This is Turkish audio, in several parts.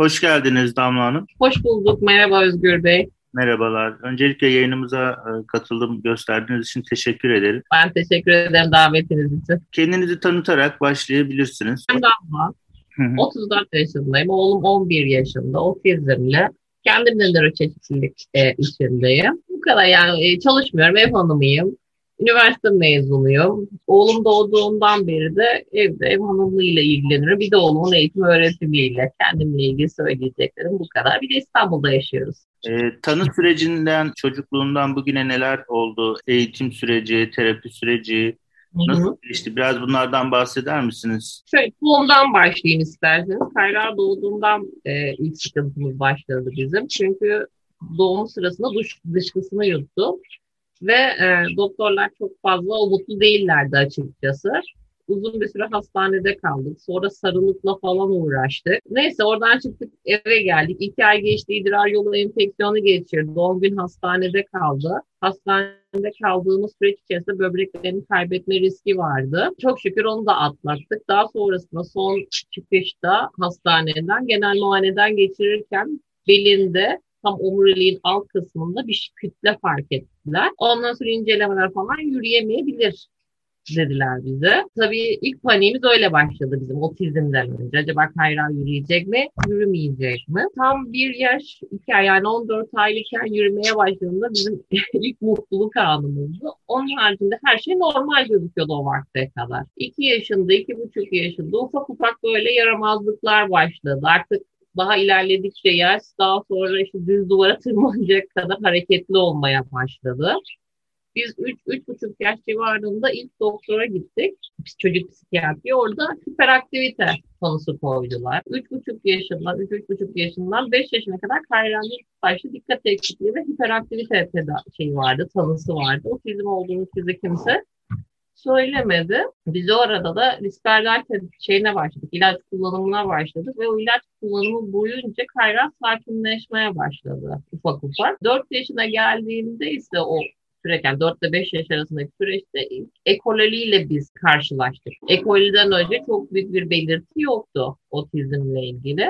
Hoş geldiniz Damla Hanım. Hoş bulduk. Merhaba Özgür Bey. Merhabalar. Öncelikle yayınımıza e, katılım gösterdiğiniz için teşekkür ederim. Ben teşekkür ederim davetiniz için. Kendinizi tanıtarak başlayabilirsiniz. Ben Damla. 34 yaşındayım. Oğlum 11 yaşında. Otizmle. Kendim de nöroçeşitlilik e, içindeyim. Bu kadar yani e, çalışmıyorum. Ev hanımıyım. Üniversite mezunuyum. Oğlum doğduğundan beri de evde ev hanımlığıyla ilgileniyorum. Bir de oğlumun eğitim öğretimiyle kendimle ilgili söyleyeceklerim bu kadar. Bir de İstanbul'da yaşıyoruz. E, tanı sürecinden, çocukluğundan bugüne neler oldu? Eğitim süreci, terapi süreci, Nasıl geçti? Biraz bunlardan bahseder misiniz? Şöyle doğumdan başlayayım isterseniz. Kayra doğduğundan e, ilk sıkıntımız başladı bizim. Çünkü doğum sırasında duş, dışkısını yuttu. Ve e, doktorlar çok fazla umutlu değillerdi açıkçası. Uzun bir süre hastanede kaldık. Sonra sarılıkla falan uğraştık. Neyse oradan çıktık eve geldik. İki ay geçti idrar yolu enfeksiyonu geçirdi. 10 gün hastanede kaldı. Hastanede kaldığımız süreç içerisinde böbreklerini kaybetme riski vardı. Çok şükür onu da atlattık. Daha sonrasında son çıkışta hastaneden genel muayeneden geçirirken belinde tam omuriliğin alt kısmında bir kütle fark ettiler. Ondan sonra incelemeler falan yürüyemeyebilir dediler bize. Tabii ilk paniğimiz öyle başladı bizim otizmden önce. Acaba Kayra yürüyecek mi, yürümeyecek mi? Tam bir yaş, iki ay yani 14 aylıkken yürümeye başladığında bizim ilk mutluluk anımızdı. Onun haricinde her şey normal gözüküyordu o vakte kadar. İki yaşında, iki buçuk yaşında ufak ufak böyle yaramazlıklar başladı. Artık daha ilerledikçe yaş daha sonra işte düz duvara tırmanacak kadar hareketli olmaya başladı. Biz 3-3,5 yaş civarında ilk doktora gittik. Çocuk psikiyatri. Orada hiperaktivite konusu koydular. 3,5 yaşından, 3-3,5 yaşından 5 yaşına kadar kayranlı başlı dikkat eksikliği ve hiperaktivite şeyi vardı, tanısı vardı. O Otizm olduğunu size kimse söylemedi. Biz o arada da risperler şeyine başladık, ilaç kullanımına başladık ve o ilaç kullanımı boyunca Kayra sakinleşmeye başladı ufak ufak. 4 yaşına geldiğinde ise o süreç yani 4 ile 5 yaş arasındaki süreçte ekololiyle biz karşılaştık. Ekoliden önce çok büyük bir belirti yoktu otizmle ilgili.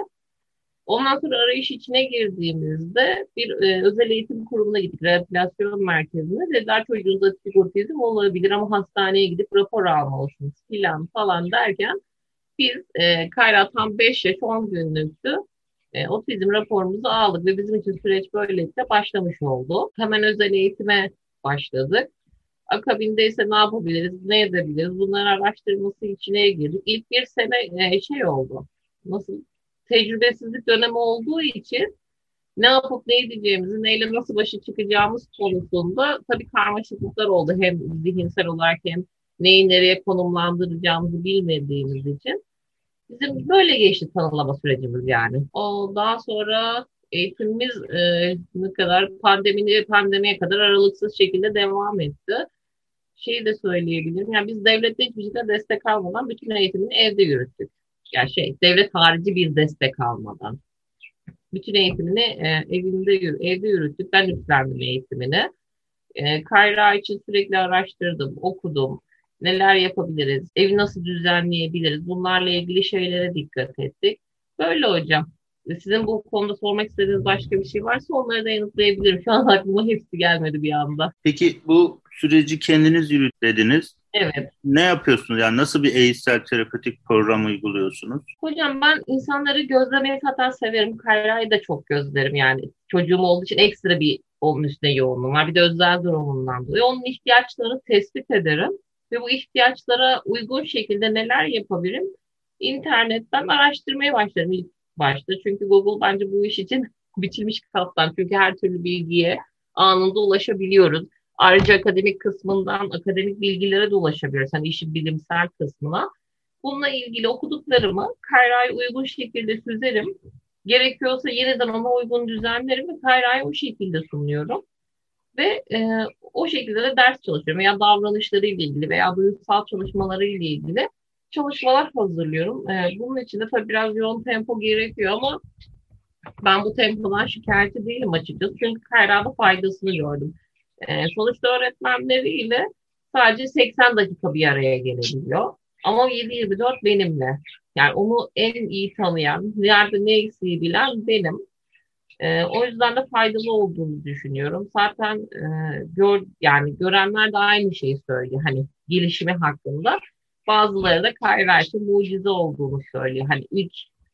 Ondan sonra arayış içine girdiğimizde bir e, özel eğitim kurumuna gittik, rehabilitasyon merkezine. Dediler çocuğunuzda tipik otizm olabilir ama hastaneye gidip rapor almalısınız filan falan derken biz e, Kayra tam 5 yaş 10 günlüktü. E, otizm raporumuzu aldık ve bizim için süreç böylelikle başlamış oldu. Hemen özel eğitime başladık. Akabinde ise ne yapabiliriz, ne edebiliriz bunları araştırması içine girdik. İlk bir sene e, şey oldu. Nasıl tecrübesizlik dönemi olduğu için ne yapıp ne edeceğimizi, neyle nasıl başa çıkacağımız konusunda tabii karmaşıklıklar oldu. Hem zihinsel olarak hem neyi nereye konumlandıracağımızı bilmediğimiz için. Bizim böyle geçti tanılama sürecimiz yani. O daha sonra eğitimimiz e, ne kadar pandemi pandemiye kadar aralıksız şekilde devam etti. Şeyi de söyleyebilirim. Yani biz devlette hiçbir şekilde destek almadan bütün eğitimini evde yürüttük yani şey devlet harici bir destek almadan. Bütün eğitimini e, evinde evde yürüttük. Ben üstlendim eğitimini. E, Kayra için sürekli araştırdım, okudum. Neler yapabiliriz, evi nasıl düzenleyebiliriz, bunlarla ilgili şeylere dikkat ettik. Böyle hocam. Sizin bu konuda sormak istediğiniz başka bir şey varsa onları da yanıtlayabilirim. Şu an aklıma hepsi gelmedi bir anda. Peki bu süreci kendiniz yürütlediniz. Evet. Ne yapıyorsunuz? Yani nasıl bir eğitsel terapötik program uyguluyorsunuz? Hocam ben insanları gözlemeyi zaten severim. Kayra'yı da çok gözlerim yani. Çocuğum olduğu için ekstra bir onun üstüne yoğunluğum var. Bir de özel durumundan dolayı. Onun ihtiyaçlarını tespit ederim. Ve bu ihtiyaçlara uygun şekilde neler yapabilirim? İnternetten araştırmaya başlarım ilk başta. Çünkü Google bence bu iş için biçilmiş kaptan. Çünkü her türlü bilgiye anında ulaşabiliyoruz Ayrıca akademik kısmından akademik bilgilere de ulaşabiliyoruz. Hani işin bilimsel kısmına. Bununla ilgili okuduklarımı Kayra'ya uygun şekilde süzerim. Gerekiyorsa yeniden ona uygun düzenlerim ve Kayra'ya o şekilde sunuyorum. Ve e, o şekilde de ders çalışıyorum veya davranışlarıyla ilgili veya duygusal çalışmalarıyla ilgili çalışmalar hazırlıyorum. E, bunun için de tabii biraz yoğun tempo gerekiyor ama ben bu tempodan şikayetçi değilim açıkçası. Çünkü Kayra'da faydasını gördüm. E, sonuçta öğretmenleriyle sadece 80 dakika bir araya gelebiliyor. Ama 7-24 benimle. Yani onu en iyi tanıyan, nerede ne eksiği bilen benim. E, o yüzden de faydalı olduğunu düşünüyorum. Zaten e, gör, yani görenler de aynı şeyi söylüyor. Hani gelişimi hakkında. Bazıları da için mucize olduğunu söylüyor. Hani ilk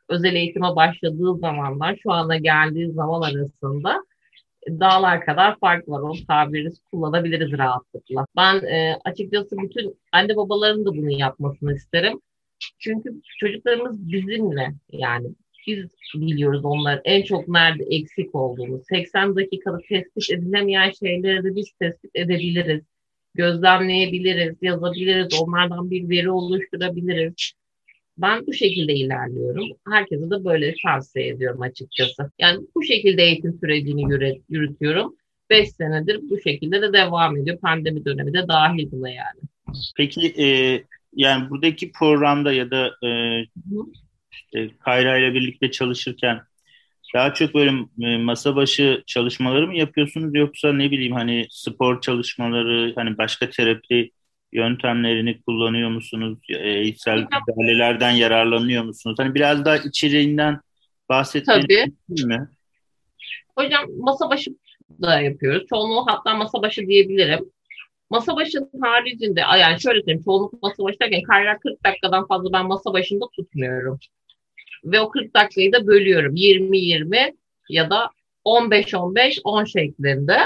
özel eğitime başladığı zamanlar şu ana geldiği zaman arasında dağlar kadar fark var. O tabiri kullanabiliriz rahatlıkla. Ben e, açıkçası bütün anne babaların da bunu yapmasını isterim. Çünkü çocuklarımız bizimle yani biz biliyoruz onlar en çok nerede eksik olduğunu. 80 dakikada tespit edilemeyen şeyleri de biz tespit edebiliriz. Gözlemleyebiliriz, yazabiliriz, onlardan bir veri oluşturabiliriz. Ben bu şekilde ilerliyorum. Herkese de böyle tavsiye ediyorum açıkçası. Yani bu şekilde eğitim sürecini yürütüyorum. 5 senedir bu şekilde de devam ediyor. Pandemi dönemi de dahil buna yani. Peki e, yani buradaki programda ya da e, işte Kayra ile birlikte çalışırken daha çok böyle e, masa başı çalışmaları mı yapıyorsunuz yoksa ne bileyim hani spor çalışmaları hani başka terapi yöntemlerini kullanıyor musunuz? Eğitsel müdahalelerden yararlanıyor musunuz? Hani biraz daha içeriğinden bahsetmeniz mi? Hocam masa başı da yapıyoruz. Çoğunluğu hatta masa başı diyebilirim. Masa başının haricinde yani şöyle söyleyeyim çoğunluk masa başı derken kaynak 40 dakikadan fazla ben masa başında tutmuyorum. Ve o 40 dakikayı da bölüyorum. 20-20 ya da 15-15-10 şeklinde.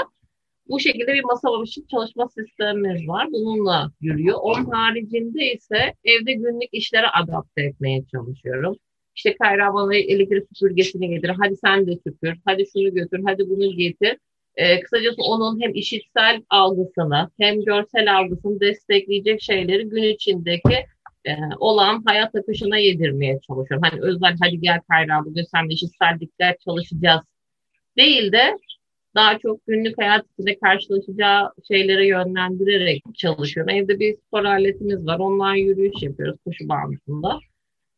Bu şekilde bir masa başı çalışma sistemimiz var. Bununla yürüyor. Onun haricinde ise evde günlük işlere adapte etmeye çalışıyorum. İşte Kayra bana elektrik süpürgesini getir. Hadi sen de süpür. Hadi şunu götür. Hadi bunu getir. E, kısacası onun hem işitsel algısını hem görsel algısını destekleyecek şeyleri gün içindeki e, olan hayat akışına yedirmeye çalışıyorum. Hani özel hadi gel Kayra bugün sen de işitsellikler çalışacağız değil de daha çok günlük hayat içinde karşılaşacağı şeylere yönlendirerek çalışıyorum. Evde bir spor aletimiz var. Ondan yürüyüş yapıyoruz koşu bandında.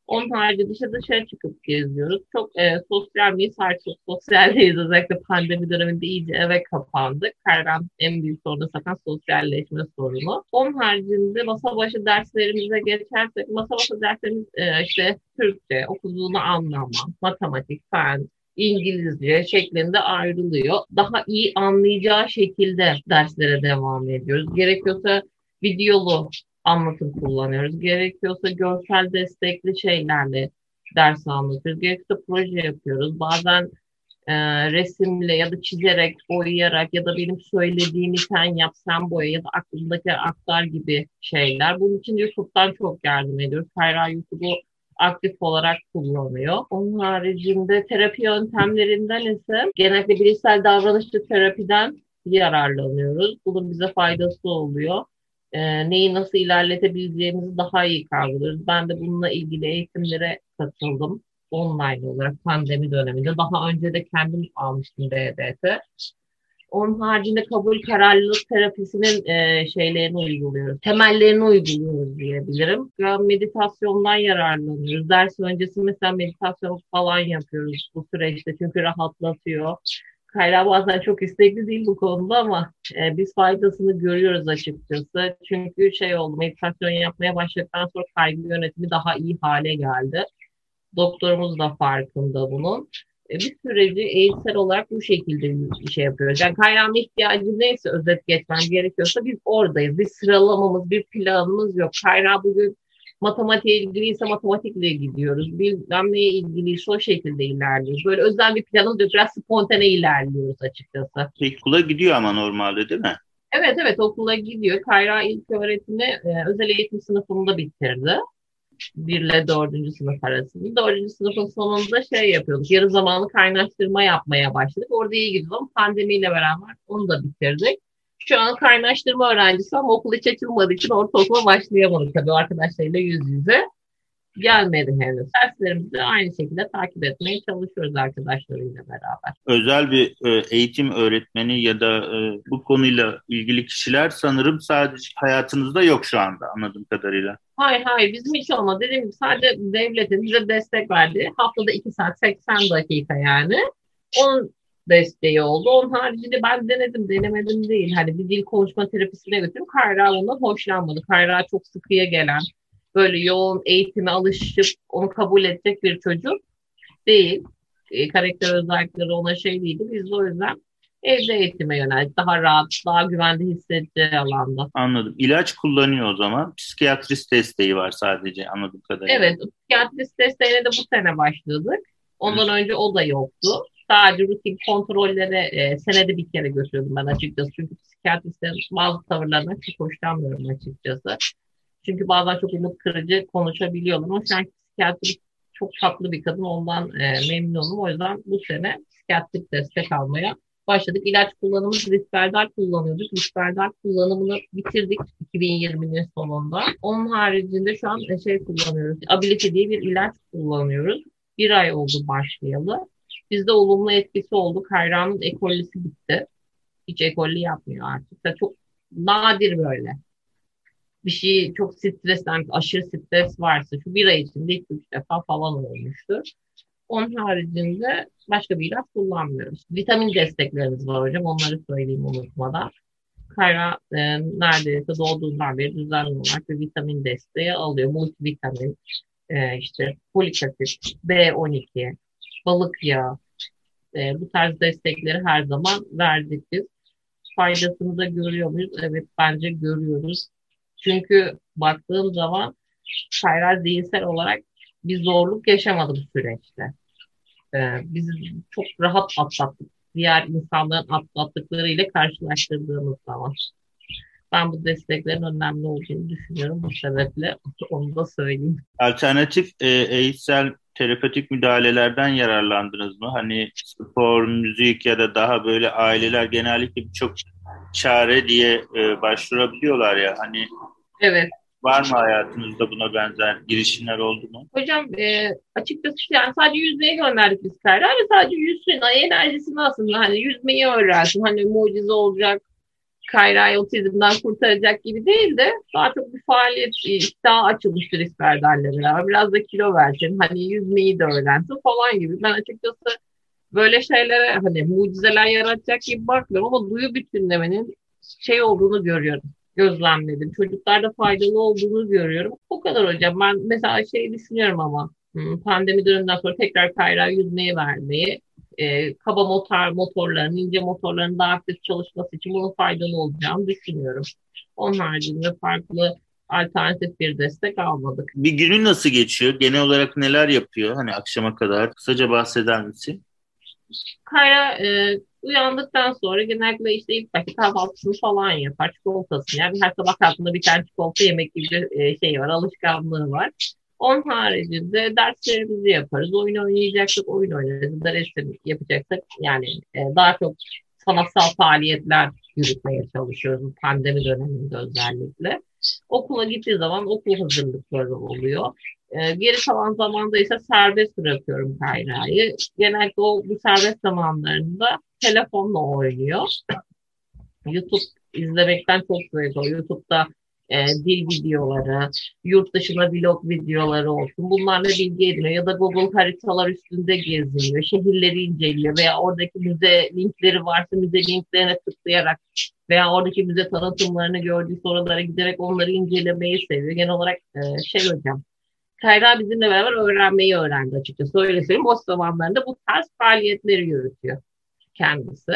Onun harici dışa dışarı çıkıp geziyoruz. Çok e, sosyal miyiz? Çok sosyal değiliz. Özellikle pandemi döneminde iyice eve kapandık. Kayran en büyük sorunu zaten sosyalleşme sorunu. Onun haricinde masa başı derslerimize geçersek masa başı derslerimiz e, işte Türkçe, okuduğunu anlama, matematik, fen, İngilizce şeklinde ayrılıyor. Daha iyi anlayacağı şekilde derslere devam ediyoruz. Gerekiyorsa videolu anlatım kullanıyoruz. Gerekiyorsa görsel destekli şeylerle ders anlatıyoruz. Gerekiyorsa proje yapıyoruz. Bazen e, resimle ya da çizerek, boyayarak ya da benim söylediğimi sen yap, sen boya ya da aklımdaki aktar gibi şeyler. Bunun için YouTube'dan çok yardım ediyoruz. Kayra YouTube'u aktif olarak kullanıyor. Onun haricinde terapi yöntemlerinden ise genellikle bilişsel davranışçı terapiden yararlanıyoruz. Bunun bize faydası oluyor. Ee, neyi nasıl ilerletebileceğimizi daha iyi kavrıyoruz. Ben de bununla ilgili eğitimlere katıldım online olarak pandemi döneminde. Daha önce de kendim almıştım BDT. Onun haricinde kabul kararlılık terapisinin e, şeylerini uyguluyoruz. Temellerini uyguluyoruz diyebilirim. Ya meditasyondan yararlanıyoruz. Ders öncesi mesela meditasyon falan yapıyoruz bu süreçte çünkü rahatlatıyor. Kayra bazen çok istekli değil bu konuda ama e, biz faydasını görüyoruz açıkçası. Çünkü şey oldu meditasyon yapmaya başladıktan sonra kaygı yönetimi daha iyi hale geldi. Doktorumuz da farkında bunun. E, bir süreci eğitsel olarak bu şekilde şey yapıyoruz. Yani kaynağın ihtiyacı neyse özet geçmem gerekiyorsa biz oradayız. Bir sıralamamız, bir planımız yok. Kaynağı bugün matematiğe ilgiliyse matematikle gidiyoruz. Bilmem neye ilgiliyse o şekilde ilerliyoruz. Böyle özel bir planımız yok. Biraz spontane ilerliyoruz açıkçası. Okula gidiyor ama normalde değil mi? Evet evet okula gidiyor. Kayra ilk öğretimi e, özel eğitim sınıfında bitirdi. 1 ile 4. sınıf arasında. 4. sınıfın sonunda şey yapıyorduk. Yarı zamanlı kaynaştırma yapmaya başladık. Orada iyi gidiyor ama pandemiyle beraber onu da bitirdik. Şu an kaynaştırma öğrencisi ama okul hiç açılmadığı için ortaokula başlayamadık tabii arkadaşlarıyla yüz yüze gelmedi henüz. Derslerimizi de aynı şekilde takip etmeye çalışıyoruz arkadaşlarıyla beraber. Özel bir e, eğitim öğretmeni ya da e, bu konuyla ilgili kişiler sanırım sadece hayatınızda yok şu anda anladığım kadarıyla. Hayır hayır bizim hiç olmadı. Dediğim gibi sadece devletin bize destek verdi. Haftada 2 saat 80 dakika yani. Onun desteği oldu. Onun haricinde ben denedim, denemedim değil. Hani bir dil konuşma terapisine götürdüm. Kayra ondan hoşlanmadı. Kayra çok sıkıya gelen, böyle yoğun eğitime alışıp onu kabul edecek bir çocuk değil. E, karakter özellikleri ona şey değildi. Biz de o yüzden evde eğitime yöneldik. Daha rahat, daha güvende hissedeceği alanda. Anladım. İlaç kullanıyor o zaman. Psikiyatrist desteği var sadece anladığım kadarıyla. Evet. Psikiyatrist desteğine de bu sene başladık. Ondan Hı. önce o da yoktu. Sadece rutin kontrollere e, senede bir kere götürüyordum ben açıkçası. Çünkü psikiyatristlerin bazı tavırlarından çok hoşlanmıyorum açıkçası. Çünkü bazen çok umut kırıcı konuşabiliyorlar. Ama sen psikiyatrist çok tatlı bir kadın. Ondan e, memnunum. O yüzden bu sene psikiyatrik destek almaya başladık. İlaç kullanımımız Risperdal kullanıyorduk. Risperdal kullanımını bitirdik 2020'nin sonunda. Onun haricinde şu an şey kullanıyoruz. Ability diye bir ilaç kullanıyoruz. Bir ay oldu başlayalı. Bizde olumlu etkisi oldu. Kayranın ekolisi bitti. Hiç ekolli yapmıyor artık. Da çok nadir böyle. Bir şey çok stresten, aşırı stres varsa şu bir ay içinde 2-3 defa falan olmuştur. Onun haricinde başka bir ilaç kullanmıyoruz. Vitamin desteklerimiz var hocam. Onları söyleyeyim unutmadan. Kayra e, neredeyse doğduğundan beri düzenli olarak bir vitamin desteği alıyor. Multivitamin, e, işte folik asit, B12, balık yağı, e, bu tarz destekleri her zaman verdik biz. Faydasını da görüyor muyuz? Evet bence görüyoruz. Çünkü baktığım zaman Kayra zihinsel olarak bir zorluk yaşamadı bu süreçte. Ee, biz çok rahat atlattık. Diğer insanların atlattıkları ile karşılaştırdığımız zaman. Ben bu desteklerin önemli olduğunu düşünüyorum. Bu sebeple onu da söyleyeyim. Alternatif e, eğitsel terapötik müdahalelerden yararlandınız mı? Hani spor, müzik ya da daha böyle aileler genellikle birçok çare diye e, başvurabiliyorlar ya. Hani Evet. Var mı hayatınızda buna benzer girişimler oldu mu? Hocam e, açıkçası yani sadece yüzmeye gönderdik biz Kayra ve sadece yüzsün ay enerjisini aslında hani yüzmeyi öğrensin hani mucize olacak Kayra'yı otizmden kurtaracak gibi değil de daha çok bir faaliyet daha açılmıştır isterlerle beraber. Biraz da kilo versin, hani yüzmeyi de öğrensin falan gibi. Ben açıkçası böyle şeylere hani mucizeler yaratacak gibi bakmıyorum ama duyu bütünlemenin şey olduğunu görüyorum gözlemledim. Çocuklarda faydalı olduğunu görüyorum. O kadar hocam. Ben mesela şey düşünüyorum ama hmm, pandemi döneminden sonra tekrar Kayra yüzmeye vermeyi, e, kaba motor motorların, ince motorların daha aktif çalışması için bunun faydalı olacağını düşünüyorum. Onun haricinde farklı alternatif bir destek almadık. Bir günü nasıl geçiyor? Genel olarak neler yapıyor? Hani akşama kadar kısaca bahseder misin? Kayra e, Uyandıktan sonra genellikle işte ilk başta kahvaltısını falan yapar, çikolatasını yani her sabah kalktığında bir tane çikolata yemek gibi e, şey var, alışkanlığı var. Onun haricinde derslerimizi yaparız. Oyun oynayacaksak oyun oynarız. Resim yapacaksak yani e, daha çok sanatsal faaliyetler yürütmeye çalışıyoruz pandemi döneminde özellikle. Okula gittiği zaman okul hazırlıkları oluyor. E, geri kalan zamanda ise serbest bırakıyorum kaynağı. Genellikle o bu serbest zamanlarında telefonla oynuyor. YouTube izlemekten çok zevk. YouTube'da e, dil videoları, yurt dışına vlog videoları olsun. Bunlarla bilgi ediniyor ya da Google haritalar üstünde geziniyor, şehirleri inceliyor veya oradaki müze linkleri varsa müze linklerine tıklayarak veya oradaki müze tanıtımlarını gördüğü oralara giderek onları incelemeyi seviyor. Genel olarak e, şey hocam, Kayra bizimle beraber öğrenmeyi öğrendi açıkçası. Öyle söyleyeyim. Boş zamanlarında bu tarz faaliyetleri yürütüyor kendisi.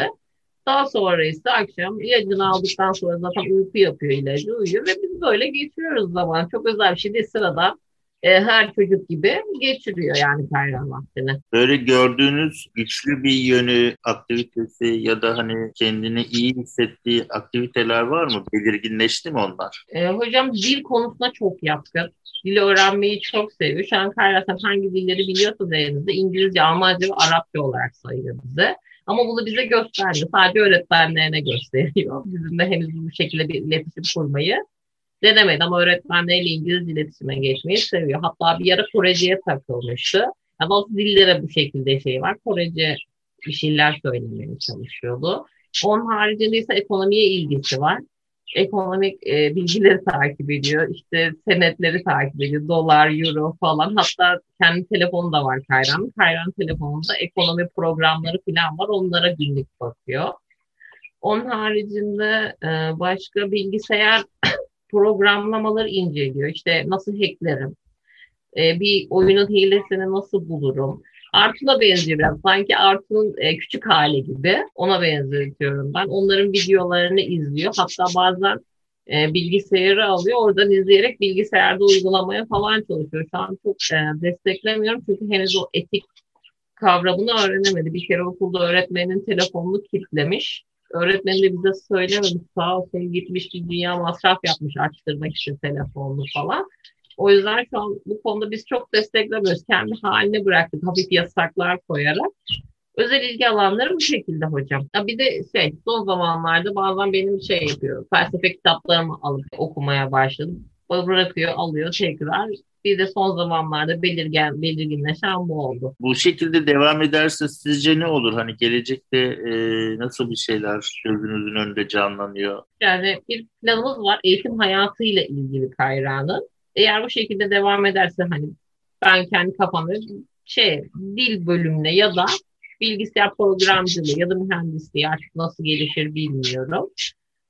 Daha sonra ise akşam ilacını aldıktan sonra zaten uyku yapıyor ilacı uyuyor ve biz böyle geçiriyoruz zaman. Çok özel bir şey değil sırada e, her çocuk gibi geçiriyor yani kayran vaktini. Böyle gördüğünüz güçlü bir yönü, aktivitesi ya da hani kendini iyi hissettiği aktiviteler var mı? Belirginleşti mi onlar? E, hocam dil konusunda çok yatkın. Dili öğrenmeyi çok seviyor. Şu an Kayra hangi dilleri biliyorsa elinizde İngilizce, Almanca ve Arapça olarak sayıyor bize. Ama bunu bize göstermiyor. Sadece öğretmenlerine gösteriyor. Bizimle henüz bu şekilde bir iletişim kurmayı denemedi ama öğretmenleriyle İngiliz iletişime geçmeyi seviyor. Hatta bir ara Korece'ye takılmıştı. Yani bazı dillere bu şekilde şey var. Korece bir şeyler söylemeye çalışıyordu. Onun haricinde ise ekonomiye ilgisi var ekonomik e, bilgileri takip ediyor. İşte senetleri takip ediyor. Dolar, euro falan. Hatta kendi telefonu da var Kayran. Kayran telefonunda ekonomi programları falan var. Onlara günlük bakıyor. Onun haricinde e, başka bilgisayar programlamaları inceliyor. İşte nasıl hacklerim, e, bir oyunun hilesini nasıl bulurum. Artun'a benziyor biraz. Sanki Artun'un e, küçük hali gibi. Ona benzetiyorum ben. Onların videolarını izliyor. Hatta bazen e, bilgisayarı alıyor. Oradan izleyerek bilgisayarda uygulamaya falan çalışıyor. Şu an çok e, desteklemiyorum. Çünkü henüz o etik kavramını öğrenemedi. Bir kere okulda öğretmenin telefonunu kilitlemiş. Öğretmen de bize söylememiş. Sağ olsun gitmiş bir dünya masraf yapmış açtırmak için telefonunu falan. O yüzden şu an bu konuda biz çok desteklemiyoruz. Kendi haline bıraktık hafif yasaklar koyarak. Özel ilgi alanları bu şekilde hocam. Ya bir de şey son zamanlarda bazen benim şey yapıyor. Felsefe kitaplarımı alıp okumaya başladım. Bırakıyor, alıyor tekrar. Bir de son zamanlarda belirgen, belirginleşen bu oldu. Bu şekilde devam ederse sizce ne olur? Hani gelecekte e, nasıl bir şeyler gözünüzün önünde canlanıyor? Yani bir planımız var eğitim hayatıyla ilgili Kayra'nın. Eğer bu şekilde devam ederse hani ben kendi kafamda şey dil bölümüne ya da bilgisayar programcılığı ya da mühendisliği artık nasıl gelişir bilmiyorum.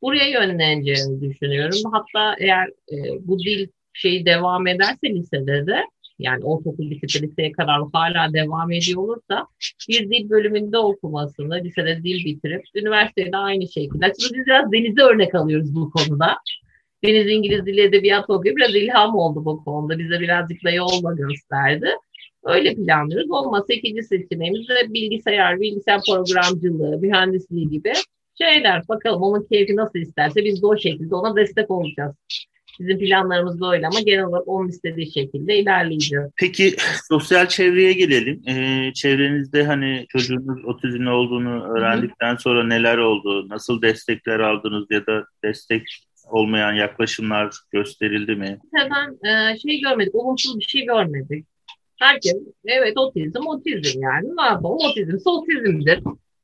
Buraya yönleneceğini düşünüyorum. Hatta eğer e, bu dil şeyi devam ederse lisede de yani ortaokul lisede liseye kadar hala devam ediyor olursa bir dil bölümünde okumasını, lisede dil bitirip üniversitede aynı şekilde. Şimdi biraz Deniz'e örnek alıyoruz bu konuda. Deniz İngiliz Dili Edebiyat okuyor. Biraz ilham oldu bu konuda. Bize birazcık da yolda gösterdi. Öyle planlıyoruz. Olmazsa ikinci seçeneğimiz de bilgisayar, bilgisayar programcılığı, mühendisliği gibi şeyler. Bakalım onun keyfi nasıl isterse biz de o şekilde ona destek olacağız. Bizim planlarımız da öyle ama genel olarak onun istediği şekilde ilerleyeceğiz. Peki sosyal çevreye gelelim. Ee, çevrenizde hani çocuğunuz otizmli olduğunu öğrendikten sonra neler oldu? Nasıl destekler aldınız ya da destek olmayan yaklaşımlar gösterildi mi? Hemen e, şey görmedik, olumsuz bir şey görmedik. Herkes evet otizm otizm yani ne yapalım otizmse otizmdir.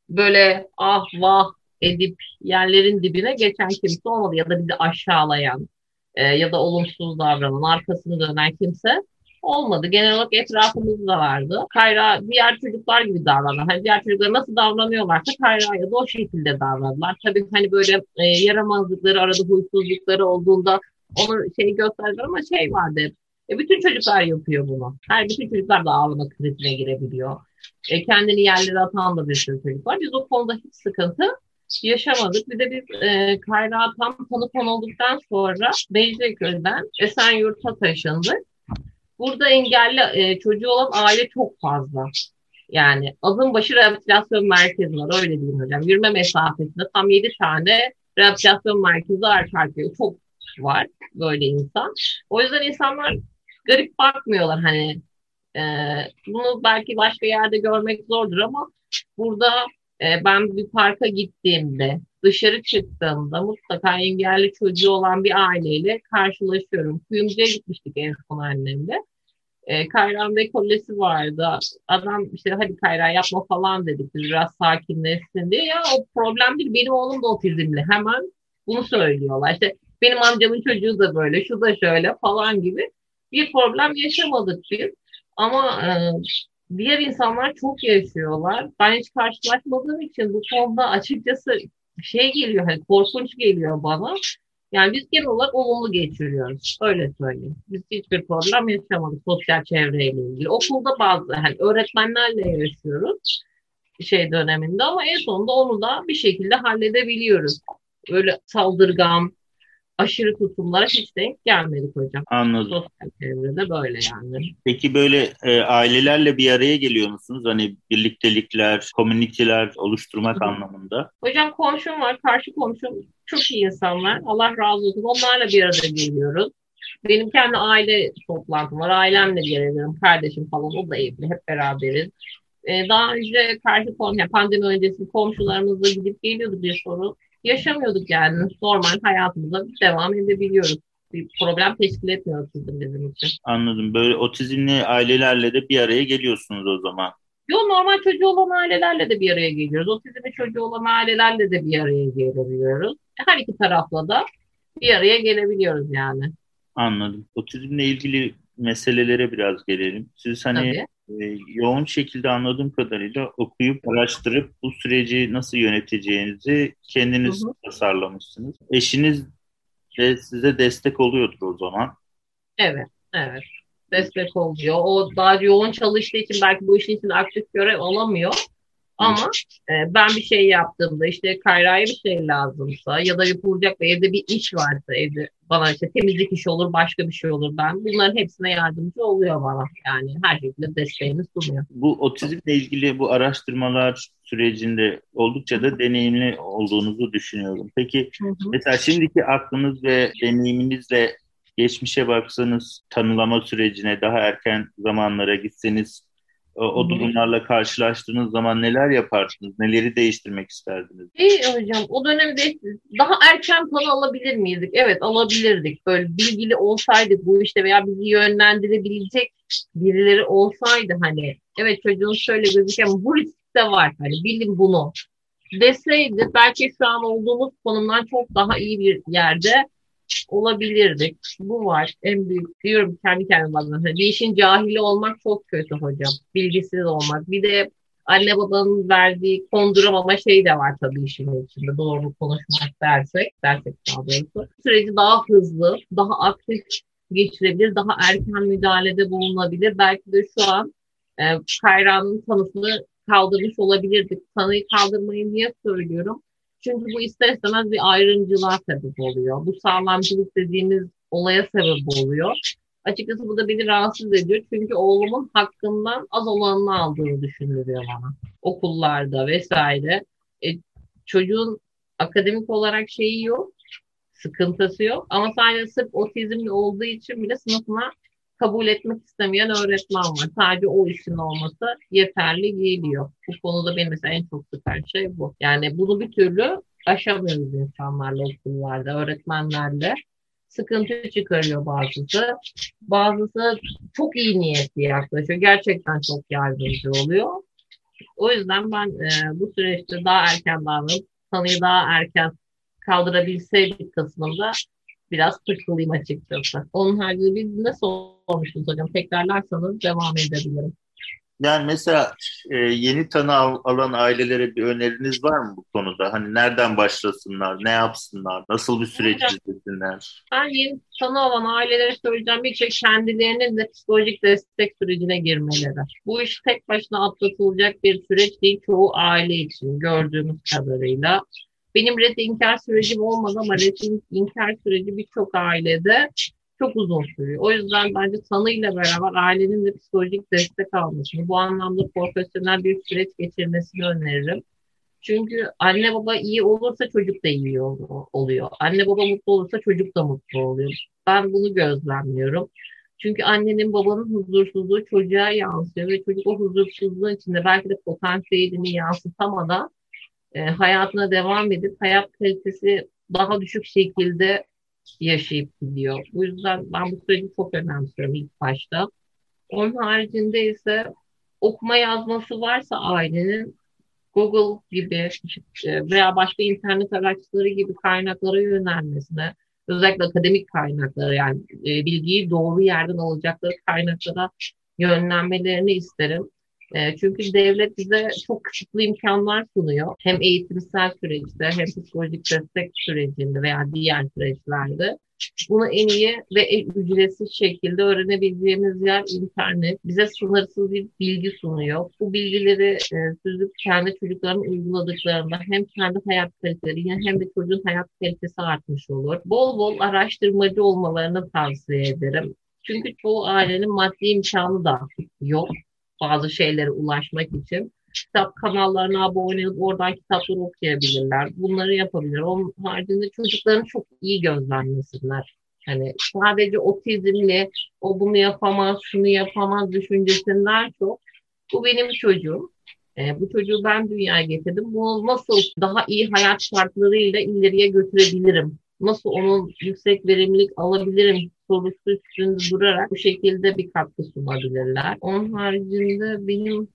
Böyle ah vah edip yerlerin dibine geçen kimse olmadı ya da bizi aşağılayan e, ya da olumsuz davranan, arkasını dönen kimse olmadı. Genel olarak etrafımızda vardı. Kayra diğer çocuklar gibi davrandı. Hani diğer çocuklar nasıl davranıyorlarsa Kayra'ya da o şekilde davrandılar. Tabii hani böyle e, yaramazlıkları, arada huysuzlukları olduğunda onu şey gösterdiler ama şey vardı. E, bütün çocuklar yapıyor bunu. Her bütün çocuklar da ağlama krizine girebiliyor. E, kendini yerlere atan da bir sürü çocuk var. Biz o konuda hiç sıkıntı yaşamadık. Bir de biz e, Kayra tam tanı olduktan sonra Beydeköy'den Esenyurt'a taşındık. Burada engelli e, çocuğu olan aile çok fazla. Yani adım başı rehabilitasyon merkezi var öyle diyeyim hocam. Yürüme mesafesinde tam 7 tane rehabilitasyon merkezi arka arkaya çok var böyle insan. O yüzden insanlar garip bakmıyorlar hani e, bunu belki başka yerde görmek zordur ama burada e, ben bir parka gittiğimde dışarı çıktığımda mutlaka engelli çocuğu olan bir aileyle karşılaşıyorum. Kuyumcuya gitmiştik en son annemle. E, Kayran dekolesi vardı. Adam işte hadi Kayran yapma falan dedik. Biraz sakinleşsin diye. Ya o problem değil. Benim oğlum da otizmli. Hemen bunu söylüyorlar. İşte benim amcamın çocuğu da böyle, şu da şöyle falan gibi. Bir problem yaşamadık biz. Ama e, diğer insanlar çok yaşıyorlar. Ben hiç karşılaşmadığım için bu konuda açıkçası şey geliyor, hani korkunç geliyor bana. Yani biz genel olarak olumlu geçiriyoruz. Öyle söyleyeyim. Biz hiçbir problem yaşamadık sosyal çevreyle ilgili. Okulda bazı hani öğretmenlerle yaşıyoruz şey döneminde ama en sonunda onu da bir şekilde halledebiliyoruz. Öyle saldırgan, aşırı tutumlara hiç denk gelmedik hocam. Anladım. Sosyal çevrede böyle yani. Peki böyle e, ailelerle bir araya geliyor musunuz? Hani birliktelikler, komüniteler oluşturmak Hı. anlamında. Hocam komşum var, karşı komşum çok iyi insanlar. Allah razı olsun. Onlarla bir arada geliyoruz. Benim kendi aile toplantım var. Ailemle geliyorum. Kardeşim falan o da evli. Hep beraberiz. Ee, daha önce karşı komşu, pandemi öncesi komşularımızla gidip geliyorduk bir sorun yaşamıyorduk yani. Normal hayatımıza devam edebiliyoruz. Bir problem teşkil etmiyor otizm bizim için. Anladım. Böyle otizmli ailelerle de bir araya geliyorsunuz o zaman. Yo normal çocuğu olan ailelerle de bir araya geliyoruz. Otizmli çocuğu olan ailelerle de bir araya gelebiliyoruz. Her iki tarafla da bir araya gelebiliyoruz yani. Anladım. Otizmle ilgili meselelere biraz gelelim. Siz hani Tabii yoğun şekilde anladığım kadarıyla okuyup araştırıp bu süreci nasıl yöneteceğinizi kendiniz hı hı. tasarlamışsınız. Eşiniz ve size destek oluyordur o zaman. Evet, evet. Destek oluyor. O daha yoğun çalıştığı için belki bu işin için aktif görev alamıyor. Ama e, ben bir şey yaptığımda işte Kayra'ya bir şey lazımsa ya da yapılacak ve evde bir iş varsa evde bana işte temizlik işi olur başka bir şey olur ben bunların hepsine yardımcı oluyor bana yani her şekilde desteğini sunuyor. Bu otizmle ilgili bu araştırmalar sürecinde oldukça da deneyimli olduğunuzu düşünüyorum. Peki hı hı. mesela şimdiki aklınız ve deneyiminizle geçmişe baksanız tanılama sürecine daha erken zamanlara gitseniz o, o durumlarla karşılaştığınız zaman neler yaparsınız? Neleri değiştirmek isterdiniz? İyi hocam o dönemde daha erken tanı alabilir miydik? Evet alabilirdik. Böyle bilgili olsaydık bu işte veya bizi yönlendirebilecek birileri olsaydı hani evet çocuğun şöyle gözüküyor ama bu risk de var. Hani bilin bunu deseydi belki şu an olduğumuz konumdan çok daha iyi bir yerde olabilirdik. Bu var. En büyük diyorum kendi kendime bazen. Bir işin cahili olmak çok kötü hocam. Bilgisiz olmak. Bir de anne babanın verdiği konduramama şey de var tabii işin içinde. Doğru konuşmak dersek, dersek daha doğrusu. Süreci daha hızlı, daha aktif geçirebilir, daha erken müdahalede bulunabilir. Belki de şu an e, Kayra'nın tanısını kaldırmış olabilirdik. Tanıyı kaldırmayı niye söylüyorum? Çünkü bu ister istemez bir ayrımcılığa sebep oluyor. Bu sağlamcılık dediğimiz olaya sebep oluyor. Açıkçası bu da beni rahatsız ediyor. Çünkü oğlumun hakkından az olanını aldığını düşündürüyor bana. Okullarda vesaire. E, çocuğun akademik olarak şeyi yok, sıkıntısı yok. Ama sadece sırf otizmli olduğu için bile sınıfına kabul etmek istemeyen öğretmen var. Sadece o işin olması yeterli geliyor. Bu konuda benim mesela en çok sıkan şey bu. Yani bunu bir türlü aşamıyoruz insanlarla okullarda, öğretmenlerle. Sıkıntı çıkarıyor bazısı. Bazısı çok iyi niyetli yaklaşıyor. Gerçekten çok yardımcı oluyor. O yüzden ben e, bu süreçte daha erken davranıp tanıyı daha erken kaldırabilseydik kısmında biraz takılayım açıkçası. Onun haricinde biz ne sormuştunuz hocam? Tekrarlarsanız devam edebilirim. Yani mesela e, yeni tanı al, alan ailelere bir öneriniz var mı bu konuda? Hani nereden başlasınlar, ne yapsınlar, nasıl bir süreç izlesinler? Ben yeni tanı alan ailelere söyleyeceğim bir şey kendilerinin de psikolojik destek sürecine girmeleri. Bu iş tek başına atlatılacak bir süreç değil çoğu aile için gördüğümüz kadarıyla. Benim red inkar sürecim olmadı ama red inkar süreci birçok ailede çok uzun sürüyor. O yüzden bence tanıyla beraber ailenin de psikolojik destek almasını, bu anlamda profesyonel bir süreç geçirmesini öneririm. Çünkü anne baba iyi olursa çocuk da iyi oluyor. Anne baba mutlu olursa çocuk da mutlu oluyor. Ben bunu gözlemliyorum. Çünkü annenin babanın huzursuzluğu çocuğa yansıyor ve çocuk o huzursuzluğun içinde belki de potansiyelini yansıtamadan e, hayatına devam edip hayat kalitesi daha düşük şekilde yaşayıp gidiyor. Bu yüzden ben bu süreci çok önemsiyorum ilk başta. Onun haricinde ise okuma yazması varsa ailenin Google gibi e, veya başka internet araçları gibi kaynaklara yönelmesine, özellikle akademik kaynaklara yani e, bilgiyi doğru yerden alacakları kaynaklara yönlenmelerini isterim. E, çünkü devlet bize çok kısıtlı imkanlar sunuyor. Hem eğitimsel süreçte hem psikolojik destek sürecinde veya diğer süreçlerde. Bunu en iyi ve en ücretsiz şekilde öğrenebileceğimiz yer internet. Bize sınırsız bir bilgi sunuyor. Bu bilgileri e, süzüp kendi çocukların uyguladıklarında hem kendi hayat kaliteleri hem de çocuğun hayat kalitesi artmış olur. Bol bol araştırmacı olmalarını tavsiye ederim. Çünkü çoğu ailenin maddi imkanı da yok bazı şeylere ulaşmak için kitap kanallarına abone olup oradan kitapları okuyabilirler. Bunları yapabilir. Onun haricinde çocukların çok iyi gözlemlesinler. Hani sadece otizmli o bunu yapamaz, şunu yapamaz düşüncesinden çok bu benim çocuğum. E, bu çocuğu ben dünyaya getirdim. Bunu nasıl daha iyi hayat şartlarıyla ileriye götürebilirim? Nasıl onun yüksek verimlilik alabilirim sorusu üstünde durarak bu şekilde bir katkı sunabilirler. Onun haricinde benim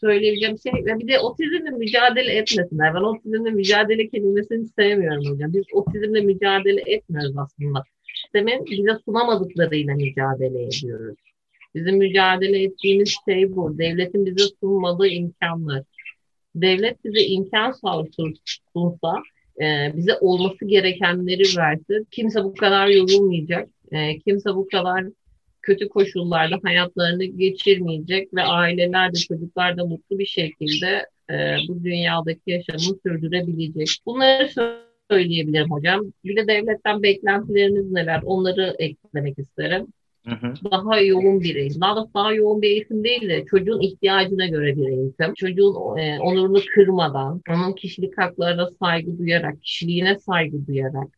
söyleyebileceğim şey ve bir de otizmle mücadele etmesinler. Ben otizmle mücadele kelimesini sevmiyorum hocam. Biz otizmle mücadele etmiyoruz aslında. Sistemin bize sunamadıklarıyla mücadele ediyoruz. Bizim mücadele ettiğimiz şey bu. Devletin bize sunmadığı imkanlar. Devlet bize imkan sunsa e, bize olması gerekenleri versin. Kimse bu kadar yorulmayacak. E, kimse bu kadar kötü koşullarda hayatlarını geçirmeyecek ve aileler de çocuklar da mutlu bir şekilde e, bu dünyadaki yaşamını sürdürebilecek. Bunları söyleyebilirim hocam. Bir de devletten beklentileriniz neler? Onları eklemek isterim. Hı. Daha yoğun bir eğitim. Daha, daha yoğun bir eğitim değil de çocuğun ihtiyacına göre bir eğitim. Çocuğun e, onurunu kırmadan, onun kişilik haklarına saygı duyarak, kişiliğine saygı duyarak,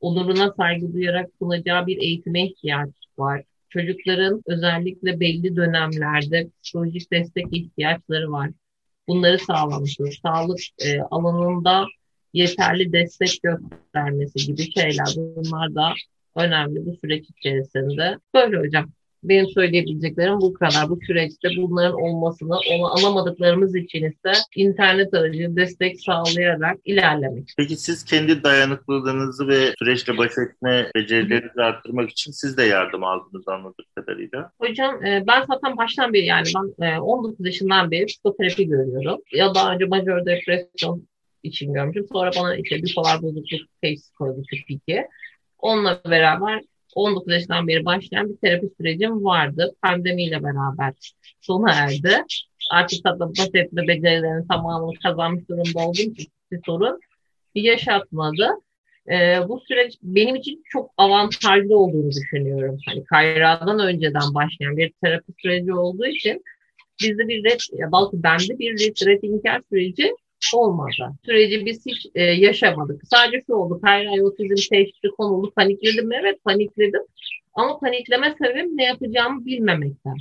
onuruna saygı duyarak sunacağı bir eğitime ihtiyaç var. Çocukların özellikle belli dönemlerde psikolojik destek ihtiyaçları var. Bunları sağlamıştır. Sağlık e, alanında yeterli destek göstermesi gibi şeyler bunlar da önemli bu süreç içerisinde. Böyle hocam. Benim söyleyebileceklerim bu kadar. Bu süreçte bunların olmasını, onu alamadıklarımız için ise internet aracı destek sağlayarak ilerlemek. Peki siz kendi dayanıklılığınızı ve süreçle baş etme becerilerinizi arttırmak için siz de yardım aldınız anladığım kadarıyla. Hocam e, ben zaten baştan beri yani ben 19 e, yaşından beri psikoterapi görüyorum. Ya daha önce majör depresyon için görmüşüm. Sonra bana işte bipolar bozukluk teşhisi koydu tip 2. Onunla beraber 19 yaşından beri başlayan bir terapi sürecim vardı. Pandemiyle beraber sona erdi. Artık hatta baş etme becerilerinin tamamını kazanmış durumda olduğum için bir sorun yaşatmadı. Ee, bu süreç benim için çok avantajlı olduğunu düşünüyorum. Hani Kayra'dan önceden başlayan bir terapi süreci olduğu için bizde bir red, belki bende bir red inkar süreci olmadı. Süreci biz hiç e, yaşamadık. Sadece şu oldu. Hayır otizm teşhisi konulu panikledim. Evet panikledim. Ama panikleme sebebim ne yapacağımı bilmemekten.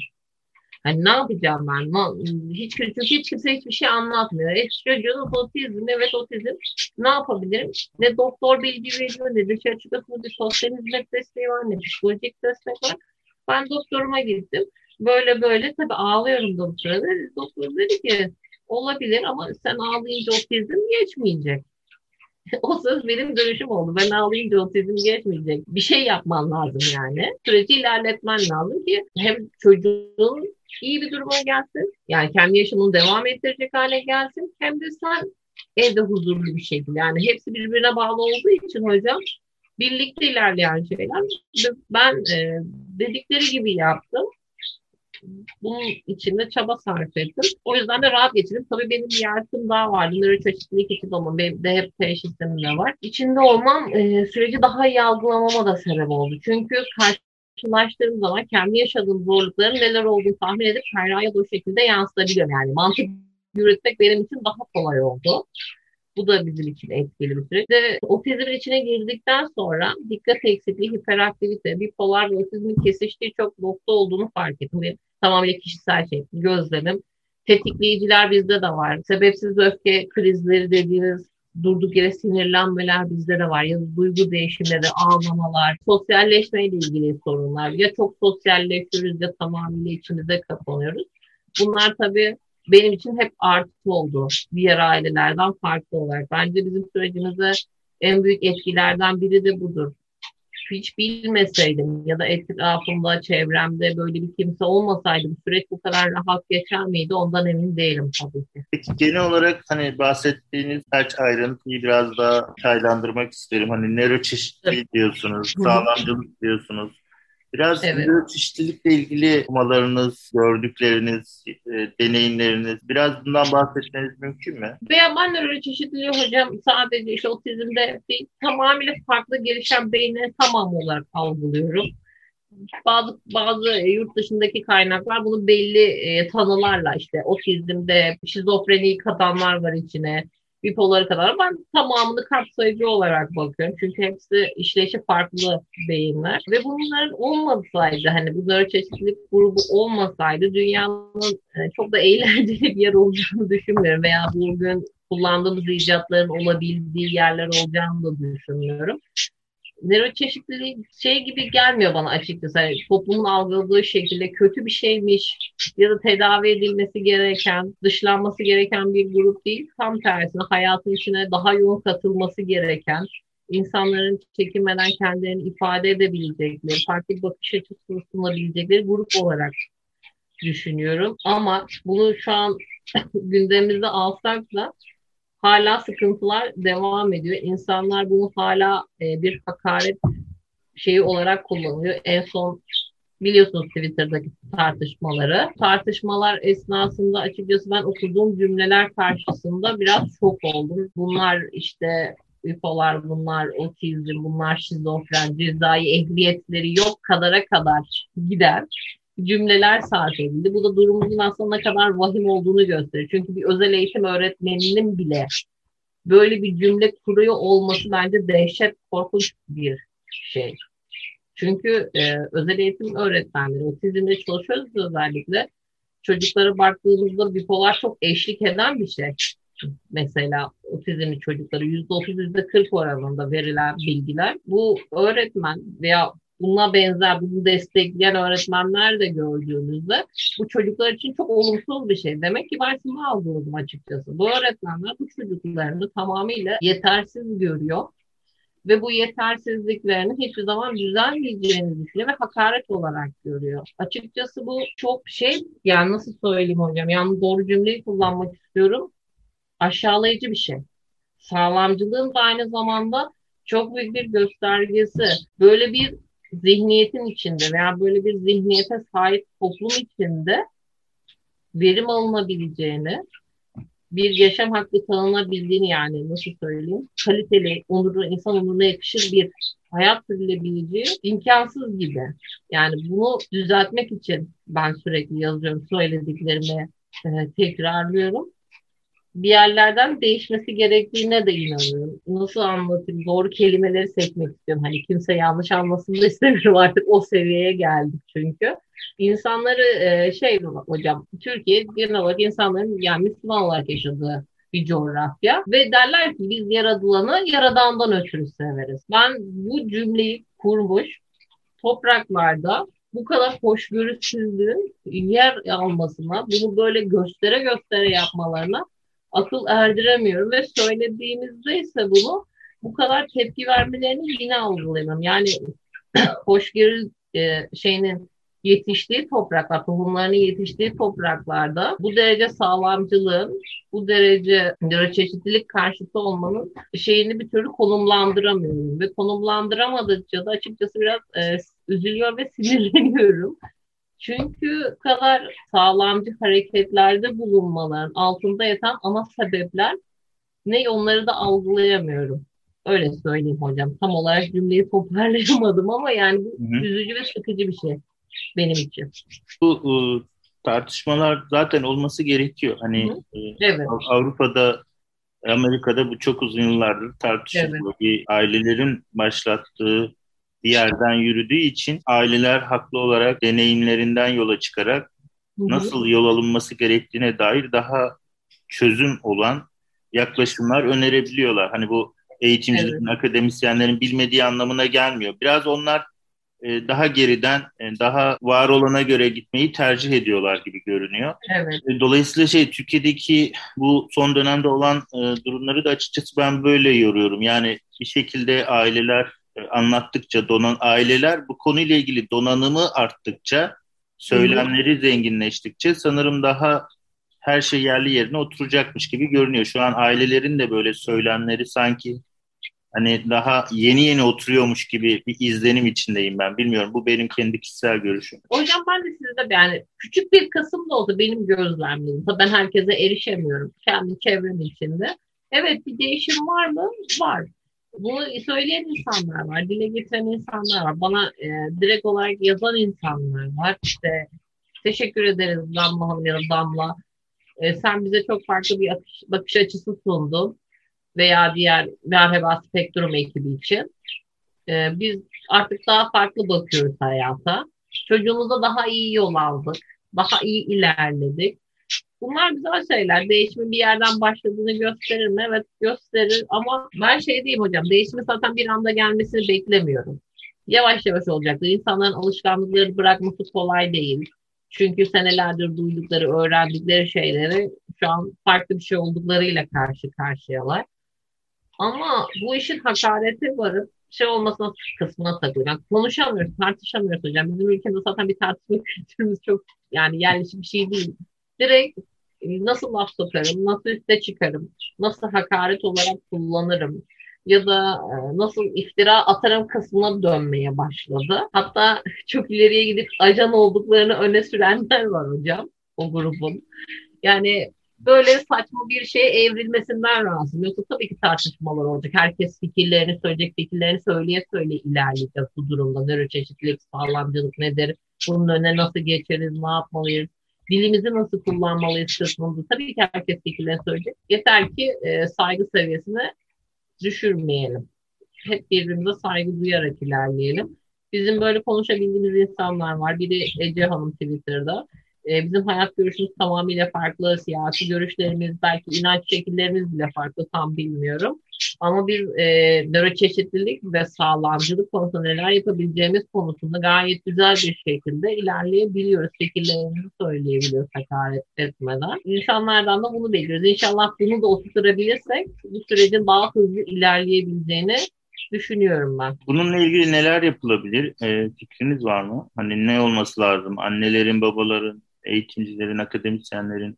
Hani ne yapacağım ben? Hiç, çünkü hiç kimse hiçbir şey anlatmıyor. Evet çocuğun otizm, evet otizm. Ne yapabilirim? Ne doktor bilgi veriyor, ne dışarı çıkasında bir sosyal hizmet desteği var, ne psikolojik destek var. Ben doktoruma gittim. Böyle böyle tabii ağlıyorum da bu sırada. Doktor dedi ki Olabilir ama sen ağlayınca otizm geçmeyecek. o söz benim dönüşüm oldu. Ben ağlayınca otizm geçmeyecek. Bir şey yapman lazım yani. Süreci ilerletmen lazım ki hem çocuğun iyi bir duruma gelsin. Yani kendi yaşamını devam ettirecek hale gelsin. Hem de sen evde huzurlu bir şekilde. Yani hepsi birbirine bağlı olduğu için hocam birlikte ilerleyen şeyler. Ben e, dedikleri gibi yaptım bunun içinde çaba sarf ettim. O yüzden de rahat geçirdim. Tabii benim bir yardım daha vardı. Nöroçeşitlilik ekibi olmam. Benim de hep teşhisim de var. İçinde olmam e, süreci daha iyi algılamama da sebep oldu. Çünkü karşılaştığım zaman kendi yaşadığım zorlukların neler olduğunu tahmin edip Kayra'ya da o şekilde yansıtabiliyorum. Yani mantık yürütmek benim için daha kolay oldu. Bu da bizim için etkili bir süreç. Ve otizmin içine girdikten sonra dikkat eksikliği, hiperaktivite, bipolar ve otizmin kesiştiği çok nokta olduğunu fark ettim. Tamamıyla kişisel şey, gözlemim. Tetikleyiciler bizde de var. Sebepsiz öfke krizleri dediğimiz durduk yere sinirlenmeler bizde de var. Ya duygu değişimleri, ağlamalar, sosyalleşme ile ilgili sorunlar. Ya çok sosyalleşiyoruz ya tamamıyla içimize kapanıyoruz. Bunlar tabii benim için hep artı oldu diğer ailelerden farklı olarak. Bence bizim sürecimizde en büyük etkilerden biri de budur. Hiç bilmeseydim ya da etrafımda, çevremde böyle bir kimse olmasaydı bu süreç bu kadar rahat geçer miydi ondan emin değilim tabii ki. Peki genel olarak hani bahsettiğiniz kaç ayrıntıyı biraz daha detaylandırmak isterim. Hani nöroçeşitlilik diyorsunuz, sağlamcılık diyorsunuz. Biraz evet. çeşitlilikle ilgili okumalarınız, gördükleriniz, e, deneyimleriniz, biraz bundan bahsetmeniz mümkün mü? Veya ben nöroçeşitliliği hocam sadece işte otizmde değil, tamamıyla farklı gelişen beyni tamam olarak algılıyorum. Bazı bazı yurt dışındaki kaynaklar bunu belli e, tanılarla işte otizmde şizofreni katanlar var içine bipoları kadar ben tamamını kapsayıcı olarak bakıyorum. Çünkü hepsi işleyişi farklı beyinler. Ve bunların olmasaydı hani bu nöroçeşitlilik grubu olmasaydı dünyanın e, çok da eğlenceli bir yer olacağını düşünmüyorum. Veya bugün kullandığımız icatların olabildiği yerler olacağını da düşünmüyorum nöroçeşitliliği şey gibi gelmiyor bana açıkçası. Yani toplumun algıladığı şekilde kötü bir şeymiş ya da tedavi edilmesi gereken, dışlanması gereken bir grup değil. Tam tersine hayatın içine daha yoğun katılması gereken, insanların çekinmeden kendilerini ifade edebilecekleri, farklı bakış açısı sunabilecekleri grup olarak düşünüyorum. Ama bunu şu an gündemimizde alsak da hala sıkıntılar devam ediyor. İnsanlar bunu hala e, bir hakaret şeyi olarak kullanıyor. En son biliyorsunuz Twitter'daki tartışmaları. Tartışmalar esnasında açıkçası ben okuduğum cümleler karşısında biraz şok oldum. Bunlar işte UFO'lar, bunlar otizm, bunlar şizofren, cezai ehliyetleri yok kadara kadar gider cümleler sarf edildi. Bu da durumumuzun aslında ne kadar vahim olduğunu gösteriyor. Çünkü bir özel eğitim öğretmeninin bile böyle bir cümle kuruyor olması bence dehşet korkunç bir şey. Çünkü e, özel eğitim öğretmenleri, otizmde çalışıyoruz özellikle. Çocuklara baktığımızda bipolar çok eşlik eden bir şey. Mesela otizmli çocukları yüzde otuz, yüzde kırk oranında verilen bilgiler. Bu öğretmen veya buna benzer, bunu destekleyen öğretmenler de gördüğümüzde bu çocuklar için çok olumsuz bir şey. Demek ki ben şunu algıladım açıkçası. Bu öğretmenler bu çocuklarını tamamıyla yetersiz görüyor ve bu yetersizliklerini hiçbir zaman düzelmeyeceğini düşünüyor ve hakaret olarak görüyor. Açıkçası bu çok şey yani nasıl söyleyeyim hocam yani doğru cümleyi kullanmak istiyorum. Aşağılayıcı bir şey. Sağlamcılığın da aynı zamanda çok büyük bir göstergesi. Böyle bir zihniyetin içinde veya böyle bir zihniyete sahip toplum içinde verim alınabileceğini bir yaşam hakkı tanınabildiğini yani nasıl söyleyeyim kaliteli, onurlu, insan onuruna yakışır bir hayat sürülebileceği imkansız gibi. Yani bunu düzeltmek için ben sürekli yazıyorum, söylediklerimi e, tekrarlıyorum. Bir yerlerden değişmesi gerektiğine de inanıyorum. Nasıl anlatayım? Doğru kelimeleri seçmek istiyorum. Hani kimse yanlış anlasın da istemiyorum artık o seviyeye geldik çünkü insanları e, şey hocam Türkiye genel olarak insanların yani Müslüman olarak yaşadığı bir coğrafya ve derler ki biz yaradılanı yaradandan ötürü severiz. Ben bu cümleyi kurmuş topraklarda bu kadar hoşgörüsüzlüğün yer almasına, bunu böyle göstere göstere yapmalarına akıl erdiremiyorum ve söylediğimizde ise bunu bu kadar tepki vermelerini yine algılayamam. Yani hoşgörü e, şeyinin yetiştiği topraklar, tohumlarının yetiştiği topraklarda bu derece sağlamcılığın, bu derece çeşitlilik karşıtı olmanın şeyini bir türlü konumlandıramıyorum. Ve konumlandıramadıkça da açıkçası biraz e, üzülüyor ve sinirleniyorum. Çünkü kadar sağlamcı hareketlerde bulunmaların altında yatan ana sebepler ne onları da algılayamıyorum. Öyle söyleyeyim hocam. Tam olarak cümleyi toparlayamadım ama yani bu Hı-hı. üzücü ve sıkıcı bir şey benim için. Bu e, tartışmalar zaten olması gerekiyor. Hani e, evet. Avrupa'da Amerika'da bu çok uzun yıllardır tartışılıyor. Evet. Bir ailelerin başlattığı bir yerden yürüdüğü için aileler haklı olarak deneyimlerinden yola çıkarak nasıl yol alınması gerektiğine dair daha çözüm olan yaklaşımlar önerebiliyorlar. Hani bu eğitimcilerin, evet. akademisyenlerin bilmediği anlamına gelmiyor. Biraz onlar e, daha geriden e, daha var olana göre gitmeyi tercih ediyorlar gibi görünüyor. Evet. E, dolayısıyla şey Türkiye'deki bu son dönemde olan durumları da açıkçası ben böyle yoruyorum. Yani bir şekilde aileler anlattıkça donan aileler bu konuyla ilgili donanımı arttıkça söylemleri zenginleştikçe sanırım daha her şey yerli yerine oturacakmış gibi görünüyor. Şu an ailelerin de böyle söylemleri sanki hani daha yeni yeni oturuyormuş gibi bir izlenim içindeyim ben. Bilmiyorum bu benim kendi kişisel görüşüm. Hocam ben de sizde yani küçük bir kısım da olsa benim gözlemlerim. Ben herkese erişemiyorum kendi çevrem içinde. Evet bir değişim var mı? Var. Bunu söyleyen insanlar var, dile getiren insanlar var. Bana e, direkt olarak yazan insanlar var. İşte teşekkür ederiz Damla Hanım ya da Damla. E, sen bize çok farklı bir bakış, bakış açısı sundun veya diğer merhaba spektrum ekibi için. Ee, biz artık daha farklı bakıyoruz hayata. Çocuğumuza daha iyi yol aldık. Daha iyi ilerledik. Bunlar güzel şeyler. Değişimin bir yerden başladığını gösterir mi? Evet gösterir ama ben şey diyeyim hocam değişimin zaten bir anda gelmesini beklemiyorum. Yavaş yavaş olacaktır. İnsanların alışkanlıkları bırakması kolay değil. Çünkü senelerdir duydukları, öğrendikleri şeyleri şu an farklı bir şey olduklarıyla karşı karşıyalar. Ama bu işin hakareti varıp şey olmasına kısmına takılıyor. Yani konuşamıyoruz, tartışamıyoruz hocam. Bizim ülkemizde zaten bir tartışma kültürümüz çok yani yerleşik bir şey değil. Direkt nasıl laf sokarım, nasıl üste çıkarım, nasıl hakaret olarak kullanırım ya da e, nasıl iftira atarım kısmına dönmeye başladı. Hatta çok ileriye gidip ajan olduklarını öne sürenler var hocam o grubun. Yani böyle saçma bir şeye evrilmesinden razıyım. Yoksa tabii ki tartışmalar olacak. Herkes fikirlerini söyleyecek, fikirlerini söyleye söyleye ilerleyeceğiz bu durumda. Nöroçeşitlilik, sağlamcılık nedir? Bunun önüne nasıl geçeriz, ne yapmalıyız? Dilimizi nasıl kullanmalıyız kısmında. Tabii ki herkes fikirlerini söyleyecek. Yeter ki e, saygı seviyesini düşürmeyelim. Hep birbirimize saygı duyarak ilerleyelim. Bizim böyle konuşabildiğimiz insanlar var. Biri Ece Hanım Twitter'da. E, bizim hayat görüşümüz tamamıyla farklı, siyasi görüşlerimiz, belki inanç şekillerimiz bile farklı tam bilmiyorum. Ama bir e, nöroçeşitlilik ve sağlamcılık konusunda neler yapabileceğimiz konusunda gayet güzel bir şekilde ilerleyebiliyoruz. Fikirlerimizi söyleyebiliyoruz hakaret etmeden. İnsanlardan da bunu bekliyoruz. İnşallah bunu da oturtabilirsek bu sürecin daha hızlı ilerleyebileceğini düşünüyorum ben. Bununla ilgili neler yapılabilir? E, fikriniz var mı? Hani ne olması lazım? Annelerin, babaların, eğitimcilerin, akademisyenlerin?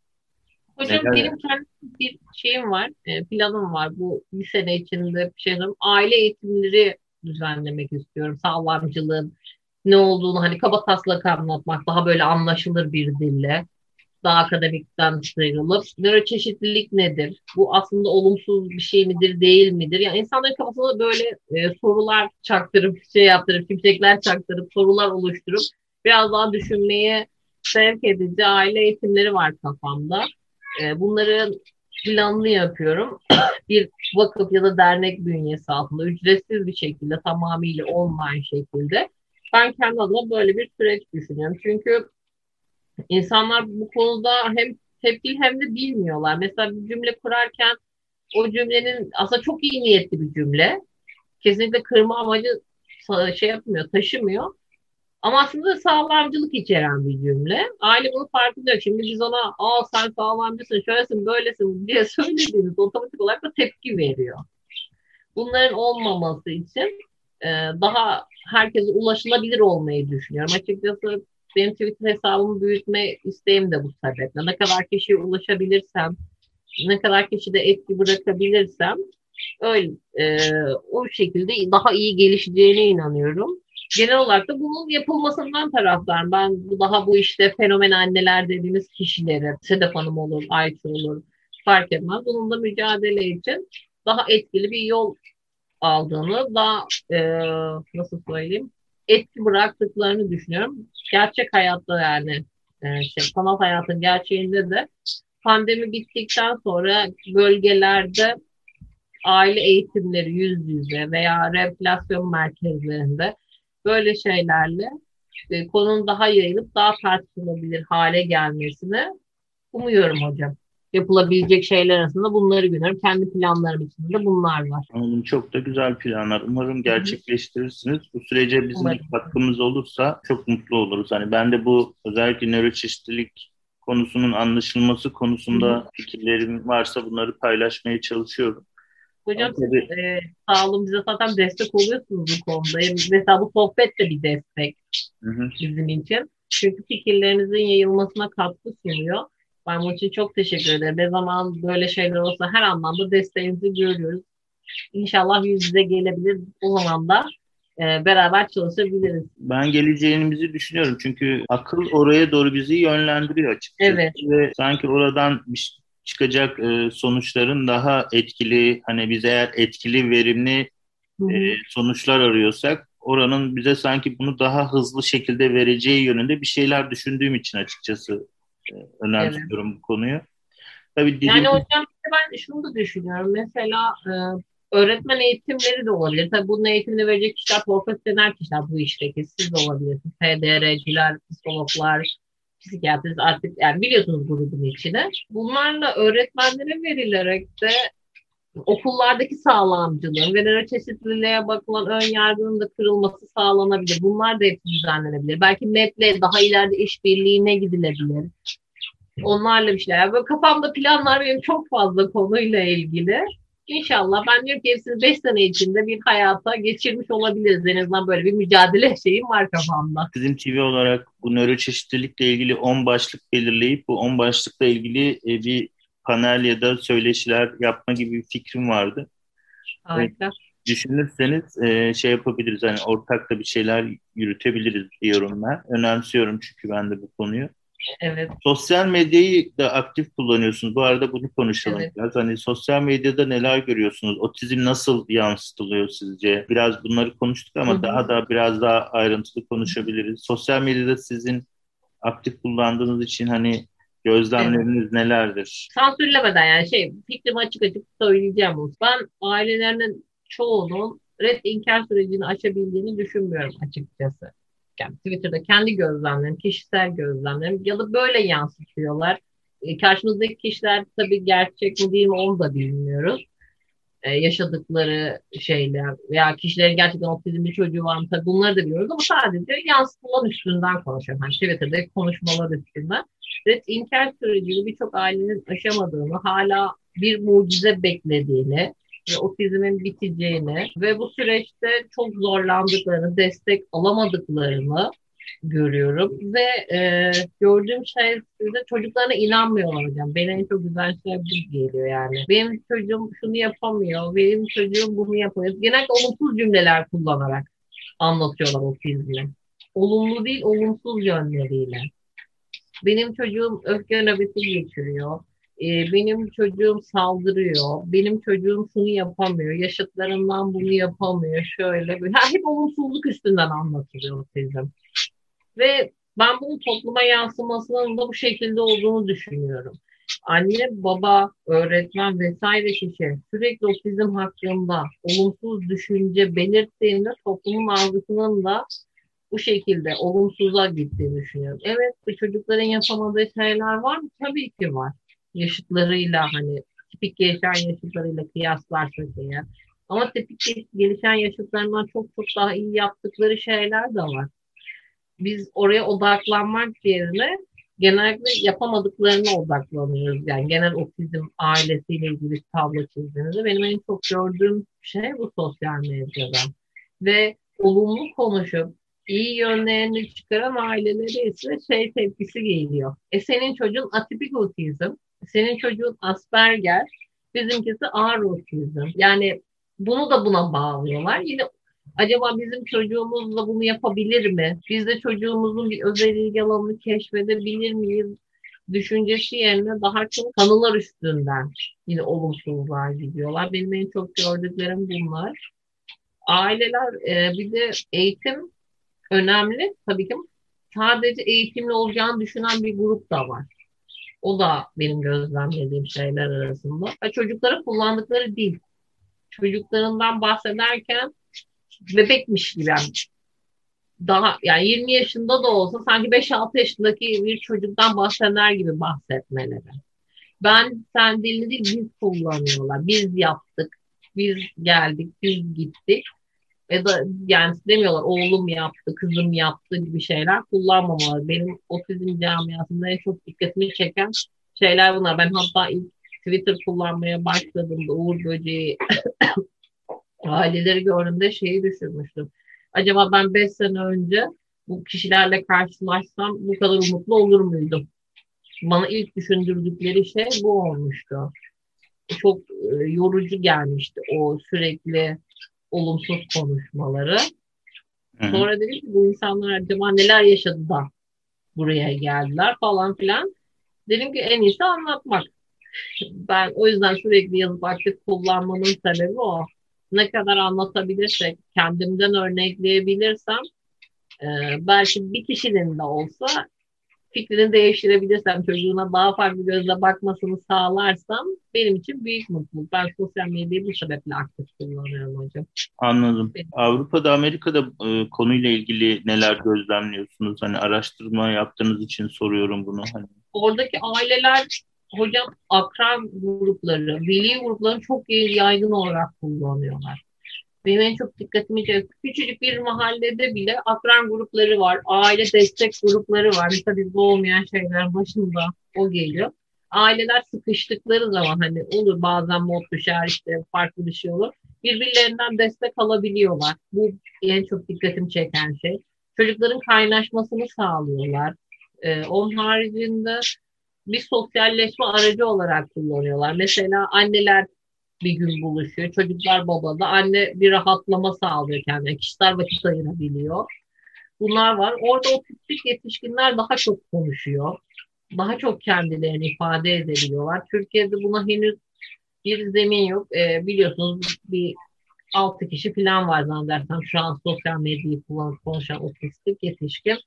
Hocam neler? benim kendi bir şeyim var, e, planım var. Bu bir sene içinde bir şey Aile eğitimleri düzenlemek istiyorum. Sağlamcılığın ne olduğunu hani kaba taslak anlatmak, daha böyle anlaşılır bir dille daha akademikten sıyrılıp nöroçeşitlilik nedir? Bu aslında olumsuz bir şey midir, değil midir? Yani insanların kafasında böyle e, sorular çaktırıp, şey yaptırıp, şimşekler çaktırıp, sorular oluşturup biraz daha düşünmeye sevk edici aile eğitimleri var kafamda. E, bunları planlı yapıyorum. bir vakıf ya da dernek bünyesi altında ücretsiz bir şekilde tamamıyla online şekilde ben kendi adıma böyle bir süreç düşünüyorum. Çünkü İnsanlar bu konuda hem tepkili hem de bilmiyorlar. Mesela bir cümle kurarken o cümlenin aslında çok iyi niyetli bir cümle. Kesinlikle kırma amacı şey yapmıyor, taşımıyor. Ama aslında sağlamcılık içeren bir cümle. Aile bunu farkında. Şimdi biz ona aa sen sağlamcısın, şöylesin, böylesin diye söylediğiniz otomatik olarak da tepki veriyor. Bunların olmaması için e, daha herkese ulaşılabilir olmayı düşünüyorum. Açıkçası benim Twitter hesabımı büyütme isteğim de bu sebeple. Ne kadar kişiye ulaşabilirsem, ne kadar kişide etki bırakabilirsem öyle e, o şekilde daha iyi gelişeceğine inanıyorum. Genel olarak da bunun yapılmasından taraftarım. Ben daha bu işte fenomen anneler dediğimiz kişileri, Sedef Hanım olur, Ayça olur fark etmez. Bununla mücadele için daha etkili bir yol aldığını, daha e, nasıl söyleyeyim, etki bıraktıklarını düşünüyorum. Gerçek hayatta yani e, şey, sanat hayatın gerçeğinde de pandemi bittikten sonra bölgelerde aile eğitimleri yüz yüze veya reflasyon merkezlerinde böyle şeylerle işte konunun daha yayılıp daha tartışılabilir hale gelmesini umuyorum hocam yapılabilecek şeyler arasında bunları görüyorum. Kendi planlarım içinde bunlar var. Anladım. Çok da güzel planlar. Umarım gerçekleştirirsiniz. Bu sürece bizim Umarım. katkımız olursa çok mutlu oluruz. Hani ben de bu özellikle nöroçeşitlilik konusunun anlaşılması konusunda Hı-hı. fikirlerim varsa bunları paylaşmaya çalışıyorum. Hocam siz e, sağ olun bize zaten destek oluyorsunuz bu konuda. Mesela bu sohbet de bir destek Hı-hı. bizim için. Çünkü fikirlerinizin yayılmasına katkı sunuyor. Ben bunun için çok teşekkür ederim. Ne zaman böyle şeyler olsa her anlamda desteğinizi görüyoruz. İnşallah yüz yüze gelebilir. O zaman da e, beraber çalışabiliriz. Ben geleceğimizi düşünüyorum. Çünkü akıl oraya doğru bizi yönlendiriyor açıkçası. Evet. Ve sanki oradan bir çıkacak e, sonuçların daha etkili, hani biz eğer etkili, verimli e, sonuçlar arıyorsak oranın bize sanki bunu daha hızlı şekilde vereceği yönünde bir şeyler düşündüğüm için açıkçası önemsiyorum evet. bu konuyu. Tabii dilim... Yani hocam ben şunu da düşünüyorum. Mesela e, öğretmen eğitimleri de olabilir. Tabii bunun eğitimini verecek kişiler profesyonel kişiler bu işteki. Siz de olabilirsiniz. PDR'ciler, psikologlar, psikiyatrist artık yani biliyorsunuz grubun içine. Bunlarla öğretmenlere verilerek de okullardaki sağlamcılığın ve nöroçeşitliliğe bakılan ön yargının da kırılması sağlanabilir. Bunlar da hepsi düzenlenebilir. Belki MEP'le daha ileride işbirliğine gidilebilir. Onlarla bir şeyler. Böyle kafamda planlar benim çok fazla konuyla ilgili. İnşallah ben diyorum ki hepsini 5 sene içinde bir hayata geçirmiş olabiliriz. En azından böyle bir mücadele şeyim var kafamda. Bizim TV olarak bu nöroçeşitlilikle ilgili 10 başlık belirleyip bu 10 başlıkla ilgili e, bir panel ya da söyleşiler yapma gibi bir fikrim vardı. Harika. Düşünürseniz e, şey yapabiliriz hani ortakta bir şeyler yürütebiliriz diyorum ben. Önemsiyorum çünkü ben de bu konuyu. Evet. Sosyal medyayı da aktif kullanıyorsunuz. Bu arada bunu konuşalım evet. biraz. Hani sosyal medyada neler görüyorsunuz? Otizm nasıl yansıtılıyor sizce? Biraz bunları konuştuk ama Hı-hı. daha da biraz daha ayrıntılı konuşabiliriz. Sosyal medyada sizin aktif kullandığınız için hani gözlemleriniz evet. nelerdir? Sansürlemeden yani şey fikrimi açık açık söyleyeceğim. Ben ailelerinin çoğunun red inkar sürecini aşabildiğini düşünmüyorum açıkçası yani Twitter'da kendi gözlemlerim, kişisel gözlemlerim ya da böyle yansıtıyorlar. E, karşımızdaki kişiler tabii gerçek mi değil mi onu da bilmiyoruz. E, yaşadıkları şeyler veya kişilerin gerçekten otizmli çocuğu var mı tabii bunları da biliyoruz ama sadece yansıtılan üstünden konuşuyorum. Yani Twitter'daki konuşmalar üstünden. Evet, inkar sürecini birçok ailenin aşamadığını, hala bir mucize beklediğini, otizmin biteceğini ve bu süreçte çok zorlandıklarını, destek alamadıklarını görüyorum ve e, gördüğüm şey de çocuklarına inanmıyorlar hocam. Benim en çok güzel şey bu geliyor yani. Benim çocuğum şunu yapamıyor, benim çocuğum bunu yapamıyor. Genellikle olumsuz cümleler kullanarak anlatıyorlar otizmi. Olumlu değil, olumsuz yönleriyle. Benim çocuğum öfke nöbeti geçiriyor e, benim çocuğum saldırıyor, benim çocuğum şunu yapamıyor, yaşıtlarından bunu yapamıyor, şöyle böyle. Hep olumsuzluk üstünden anlatılıyor otizm. Ve ben bunun topluma yansımasının da bu şekilde olduğunu düşünüyorum. Anne, baba, öğretmen vesaire kişi sürekli otizm hakkında olumsuz düşünce belirttiğinde toplumun algısının da bu şekilde olumsuza gittiğini düşünüyorum. Evet, bu çocukların yapamadığı şeyler var mı? Tabii ki var yaşıtlarıyla hani tipik gelişen yaşıtlarıyla kıyaslarsak eğer. Ama tipik gelişen yaşıtlarından çok çok daha iyi yaptıkları şeyler de var. Biz oraya odaklanmak yerine genellikle yapamadıklarına odaklanıyoruz. Yani genel otizm ailesiyle ilgili tablo çizdiğimizde benim en çok gördüğüm şey bu sosyal medyada. Ve olumlu konuşup iyi yönlerini çıkaran ailelere ise şey tepkisi geliyor. E senin çocuğun atipik otizm. Senin çocuğun Asperger, bizimkisi ağır otizm. Yani bunu da buna bağlıyorlar. Yine acaba bizim çocuğumuz da bunu yapabilir mi? Biz de çocuğumuzun bir özel ilgi alanını keşfedebilir miyiz? Düşüncesi yerine daha çok kanılar üstünden yine olumsuzluğa gidiyorlar. Benim en çok gördüklerim bunlar. Aileler e, bir de eğitim önemli. Tabii ki sadece eğitimli olacağını düşünen bir grup da var. O da benim gözlemlediğim şeyler arasında. Ve çocuklara kullandıkları dil. Çocuklarından bahsederken bebekmiş gibi yani daha yani 20 yaşında da olsa sanki 5-6 yaşındaki bir çocuktan bahseder gibi bahsetmeleri. Ben sen dilini değil biz kullanıyorlar. Biz yaptık. Biz geldik. Biz gittik. Ya da yani demiyorlar oğlum yaptı, kızım yaptı gibi şeyler kullanmamalı. Benim otizm camiasında en çok dikkatimi çeken şeyler bunlar. Ben hatta ilk Twitter kullanmaya başladığımda Uğur Böceği aileleri gördüğümde şeyi düşünmüştüm. Acaba ben 5 sene önce bu kişilerle karşılaşsam bu kadar umutlu olur muydum? Bana ilk düşündürdükleri şey bu olmuştu. Çok e, yorucu gelmişti o sürekli olumsuz konuşmaları. Hı-hı. Sonra dedim ki bu insanlar acaba neler yaşadı da buraya geldiler falan filan. Dedim ki en iyisi anlatmak. Ben o yüzden sürekli yazıp aktif kullanmanın sebebi o. Ne kadar anlatabilirsek, kendimden örnekleyebilirsem e, belki bir kişinin de olsa fikrini değiştirebilirsem, çocuğuna daha farklı gözle bakmasını sağlarsam benim için büyük mutluluk. Ben sosyal medyayı bu sebeple aktif kullanıyorum hocam. Anladım. Benim. Avrupa'da, Amerika'da e, konuyla ilgili neler gözlemliyorsunuz? Hani araştırma yaptığınız için soruyorum bunu. Hani. Oradaki aileler hocam akran grupları, veli gruplarını çok yaygın olarak kullanıyorlar. Benim en çok dikkatimi çeken küçücük bir mahallede bile akran grupları var, aile destek grupları var. Mesela bizde olmayan şeyler başında o geliyor. aileler sıkıştıkları zaman hani olur bazen mod düşer işte farklı bir şey olur. Birbirlerinden destek alabiliyorlar. Bu en çok dikkatimi çeken şey. Çocukların kaynaşmasını sağlıyorlar. Ee, onun haricinde bir sosyalleşme aracı olarak kullanıyorlar. Mesela anneler bir gün buluşuyor. Çocuklar babada. Anne bir rahatlama sağlıyor kendine. Kişisel vakit ayırabiliyor. Bunlar var. Orada otistik yetişkinler daha çok konuşuyor. Daha çok kendilerini ifade edebiliyorlar. Türkiye'de buna henüz bir zemin yok. E, biliyorsunuz bir altı kişi falan var zannedersem şu an sosyal medyayı kullanıp konuşan otistik yetişkin.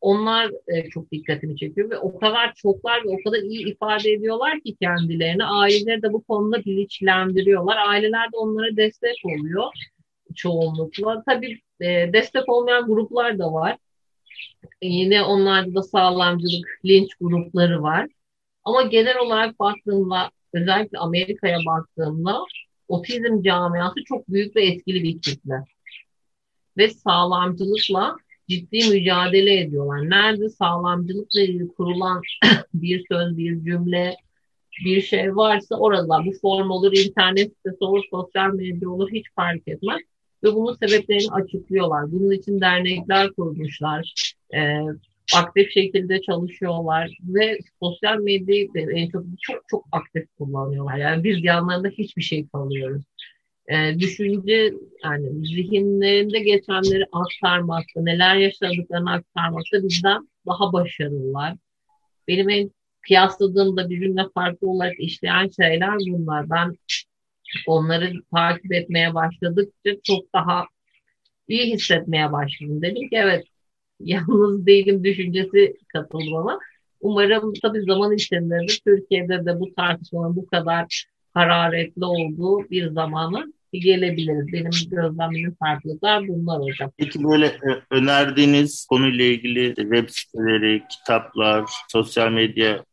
Onlar e, çok dikkatimi çekiyor ve o kadar çoklar ve o kadar iyi ifade ediyorlar ki kendilerini. Aileleri de bu konuda bilinçlendiriyorlar. Aileler de onlara destek oluyor çoğunlukla. Tabii e, destek olmayan gruplar da var. Yine onlarda da sağlamcılık, linç grupları var. Ama genel olarak baktığımda özellikle Amerika'ya baktığımda otizm camiası çok büyük ve etkili bir kitle. Ve sağlamcılıkla ciddi mücadele ediyorlar. Nerede sağlamcılıkla ilgili kurulan bir söz, bir cümle, bir şey varsa orada bu form olur, internet sitesi olur, sosyal medya olur hiç fark etmez. Ve bunun sebeplerini açıklıyorlar. Bunun için dernekler kurmuşlar. E, aktif şekilde çalışıyorlar ve sosyal medyayı en çok çok çok aktif kullanıyorlar. Yani biz yanlarında hiçbir şey kalıyoruz e, düşünce yani zihinlerinde geçenleri aktarmakta, neler yaşadıklarını aktarmakta bizden daha başarılılar. Benim en kıyasladığımda birbirine farklı olarak işleyen şeyler bunlar. Ben onları takip etmeye başladıkça çok daha iyi hissetmeye başladım. Dedim ki evet yalnız değilim düşüncesi katıldı bana. Umarım tabii zaman içinde de Türkiye'de de bu tartışmanın bu kadar hararetli olduğu bir zamanı gelebiliriz. Benim gözlemlerim farklılıklar bunlar hocam. Peki böyle e, önerdiğiniz konuyla ilgili web siteleri, kitaplar, sosyal medya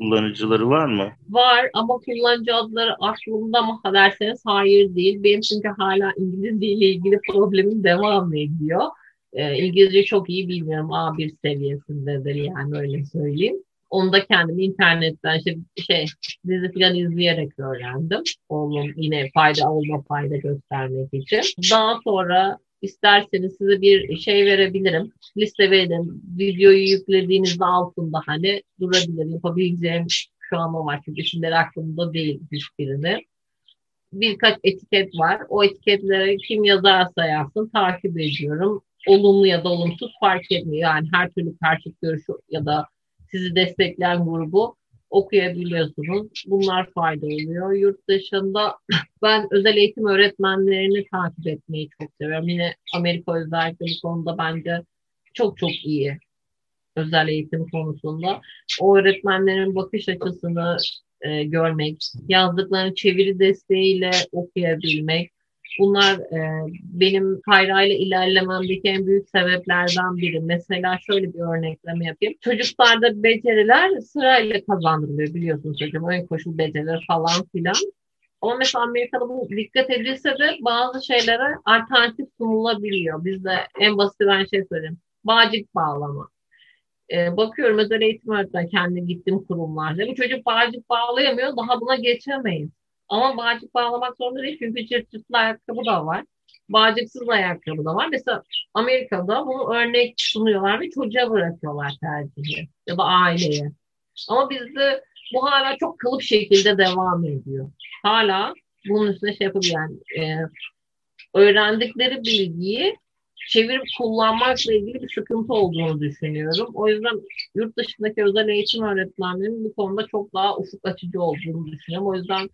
kullanıcıları var mı? Var ama kullanıcı adları aklımda mı derseniz hayır değil. Benim çünkü hala İngilizce ile ilgili problemim devam ediyor. Ee, İngilizce çok iyi bilmiyorum. A1 seviyesindedir yani öyle söyleyeyim. Onu da kendim internetten işte şey dizi falan izleyerek öğrendim. Oğlum yine fayda olma fayda göstermek için. Daha sonra isterseniz size bir şey verebilirim. Liste verelim. Videoyu yüklediğinizde altında hani durabilir. Yapabileceğim şu an o var. Çünkü isimleri aklımda değil hiçbirini. Birkaç etiket var. O etiketlere kim yazarsa yazsın takip ediyorum. Olumlu ya da olumsuz fark etmiyor. Yani her türlü karşıt görüşü ya da sizi destekleyen grubu okuyabiliyorsunuz. Bunlar fayda oluyor. Yurt dışında ben özel eğitim öğretmenlerini takip etmeyi çok seviyorum. Yine Amerika özellikle bu konuda bence çok çok iyi özel eğitim konusunda. O öğretmenlerin bakış açısını e, görmek, yazdıklarını çeviri desteğiyle okuyabilmek, Bunlar e, benim Kayra ile ilerlememdeki en büyük sebeplerden biri. Mesela şöyle bir örnekleme yapayım. Çocuklarda beceriler sırayla kazandırılıyor biliyorsunuz hocam. Ön koşul beceriler falan filan. Ama mesela Amerika'da bu dikkat edilse de bazı şeylere alternatif sunulabiliyor. Bizde en basit ben şey söyleyeyim. Bağcık bağlama. Ee, bakıyorum özel eğitim öğretmen kendi gittiğim kurumlarda. Bu çocuk bağcık bağlayamıyor. Daha buna geçemeyiz. Ama bağcık bağlamak zorunda değil çünkü cırt cırtlı ayakkabı da var. Bağcıksız ayakkabı da var. Mesela Amerika'da bunu örnek sunuyorlar ve çocuğa bırakıyorlar tercihi ya da aileye. Ama bizde bu hala çok kalıp şekilde devam ediyor. Hala bunun üstüne şey yapabilen e, öğrendikleri bilgiyi çevirip kullanmakla ilgili bir sıkıntı olduğunu düşünüyorum. O yüzden yurt dışındaki özel eğitim öğretmenlerinin bu konuda çok daha ufuk açıcı olduğunu düşünüyorum. O yüzden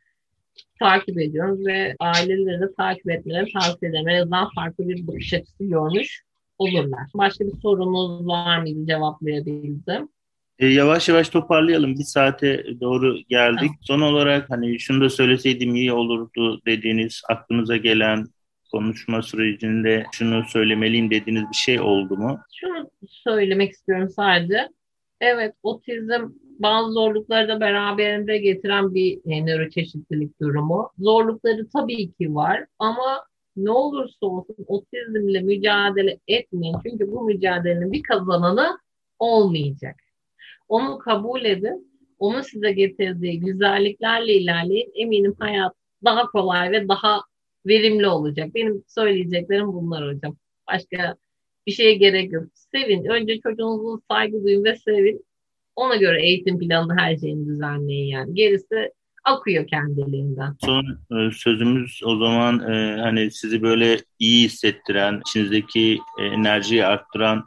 takip ediyoruz ve aileleri de takip etmeleri tavsiye ederim. En azından farklı bir bakış açısı görmüş olurlar. Başka bir sorunuz var mıydı cevaplayabildim? E, yavaş yavaş toparlayalım. Bir saate doğru geldik. Tamam. Son olarak hani şunu da söyleseydim iyi olurdu dediğiniz aklınıza gelen konuşma sürecinde şunu söylemeliyim dediğiniz bir şey oldu mu? Şunu söylemek istiyorum sadece. Evet otizm bazı zorlukları da beraberinde getiren bir e, nöroçeşitlilik durumu. Zorlukları tabii ki var ama ne olursa olsun otizmle mücadele etmeyin. Çünkü bu mücadelenin bir kazananı olmayacak. Onu kabul edin onun size getirdiği güzelliklerle ilerleyin. Eminim hayat daha kolay ve daha verimli olacak. Benim söyleyeceklerim bunlar hocam. Başka bir şeye gerek yok. Sevin. Önce çocuğunuzu saygı duyun ve sevin. Ona göre eğitim planını her şeyini düzenleyin yani. Gerisi akıyor kendiliğinden. Son e, sözümüz o zaman e, hani sizi böyle iyi hissettiren, içinizdeki e, enerjiyi arttıran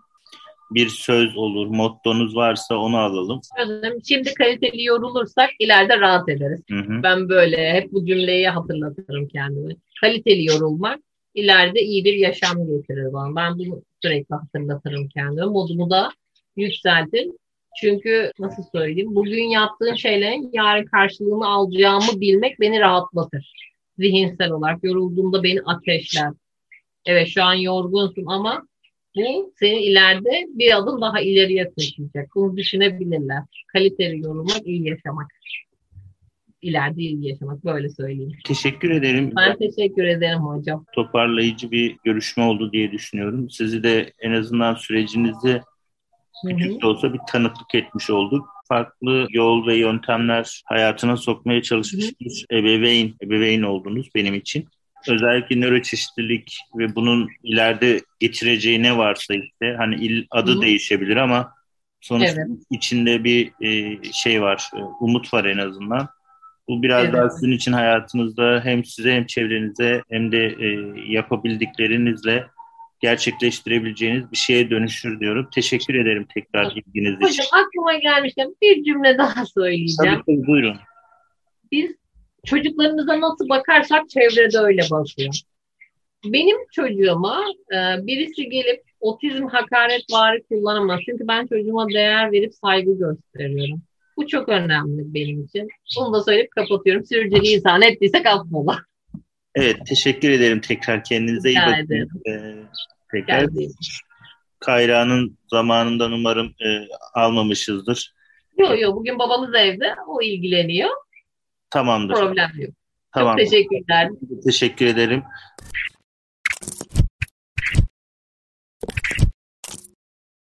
bir söz olur, mottonuz varsa onu alalım. Şimdi kaliteli yorulursak ileride rahat ederiz. Hı hı. Ben böyle hep bu cümleyi hatırlatırım kendime. Kaliteli yorulmak ileride iyi bir yaşam getirir bana. Ben bunu sürekli hatırlatırım kendime. Modumu da yükseltir. Çünkü nasıl söyleyeyim, bugün yaptığın şeylerin yarın karşılığını alacağımı bilmek beni rahatlatır. Zihinsel olarak yorulduğumda beni ateşler. Evet şu an yorgunsun ama bu seni ileride bir adım daha ileriye taşıyacak. Bunu düşünebilirler. Kaliteli yorulmak, iyi yaşamak. İleride iyi yaşamak böyle söyleyeyim. Teşekkür ederim. Ben teşekkür ederim hocam. Toparlayıcı bir görüşme oldu diye düşünüyorum. Sizi de en azından sürecinizi küçük de olsa bir tanıklık etmiş olduk. Farklı yol ve yöntemler hayatına sokmaya çalışmış bir ebeveyn, ebeveyn oldunuz benim için. Özellikle nöroçeşitlilik ve bunun ileride getireceği ne varsa işte hani il, adı Hı-hı. değişebilir ama sonuçta evet. içinde bir e, şey var, e, umut var en azından. Bu biraz evet. daha sizin için hayatınızda hem size hem çevrenize hem de e, yapabildiklerinizle gerçekleştirebileceğiniz bir şeye dönüşür diyorum. Teşekkür ederim tekrar ilginiz için. Hocam aklıma gelmişken bir cümle daha söyleyeceğim. Tabii tabii buyurun. Biz çocuklarımıza nasıl bakarsak çevrede öyle bakıyor. Benim çocuğuma e, birisi gelip otizm hakaret vari kullanamaz. Çünkü ben çocuğuma değer verip saygı gösteriyorum. Bu çok önemli benim için. Bunu da söyleyip kapatıyorum. Sürücülü insan ettiysek affola. Evet, teşekkür ederim tekrar. Kendinize iyi bakın. Ee, tekrar Kayra'nın zamanından umarım e, almamışızdır. Yok yok, bugün babamız evde. O ilgileniyor. Tamamdır. Problem yok. Tamam. Çok teşekkürler. Teşekkür ederim.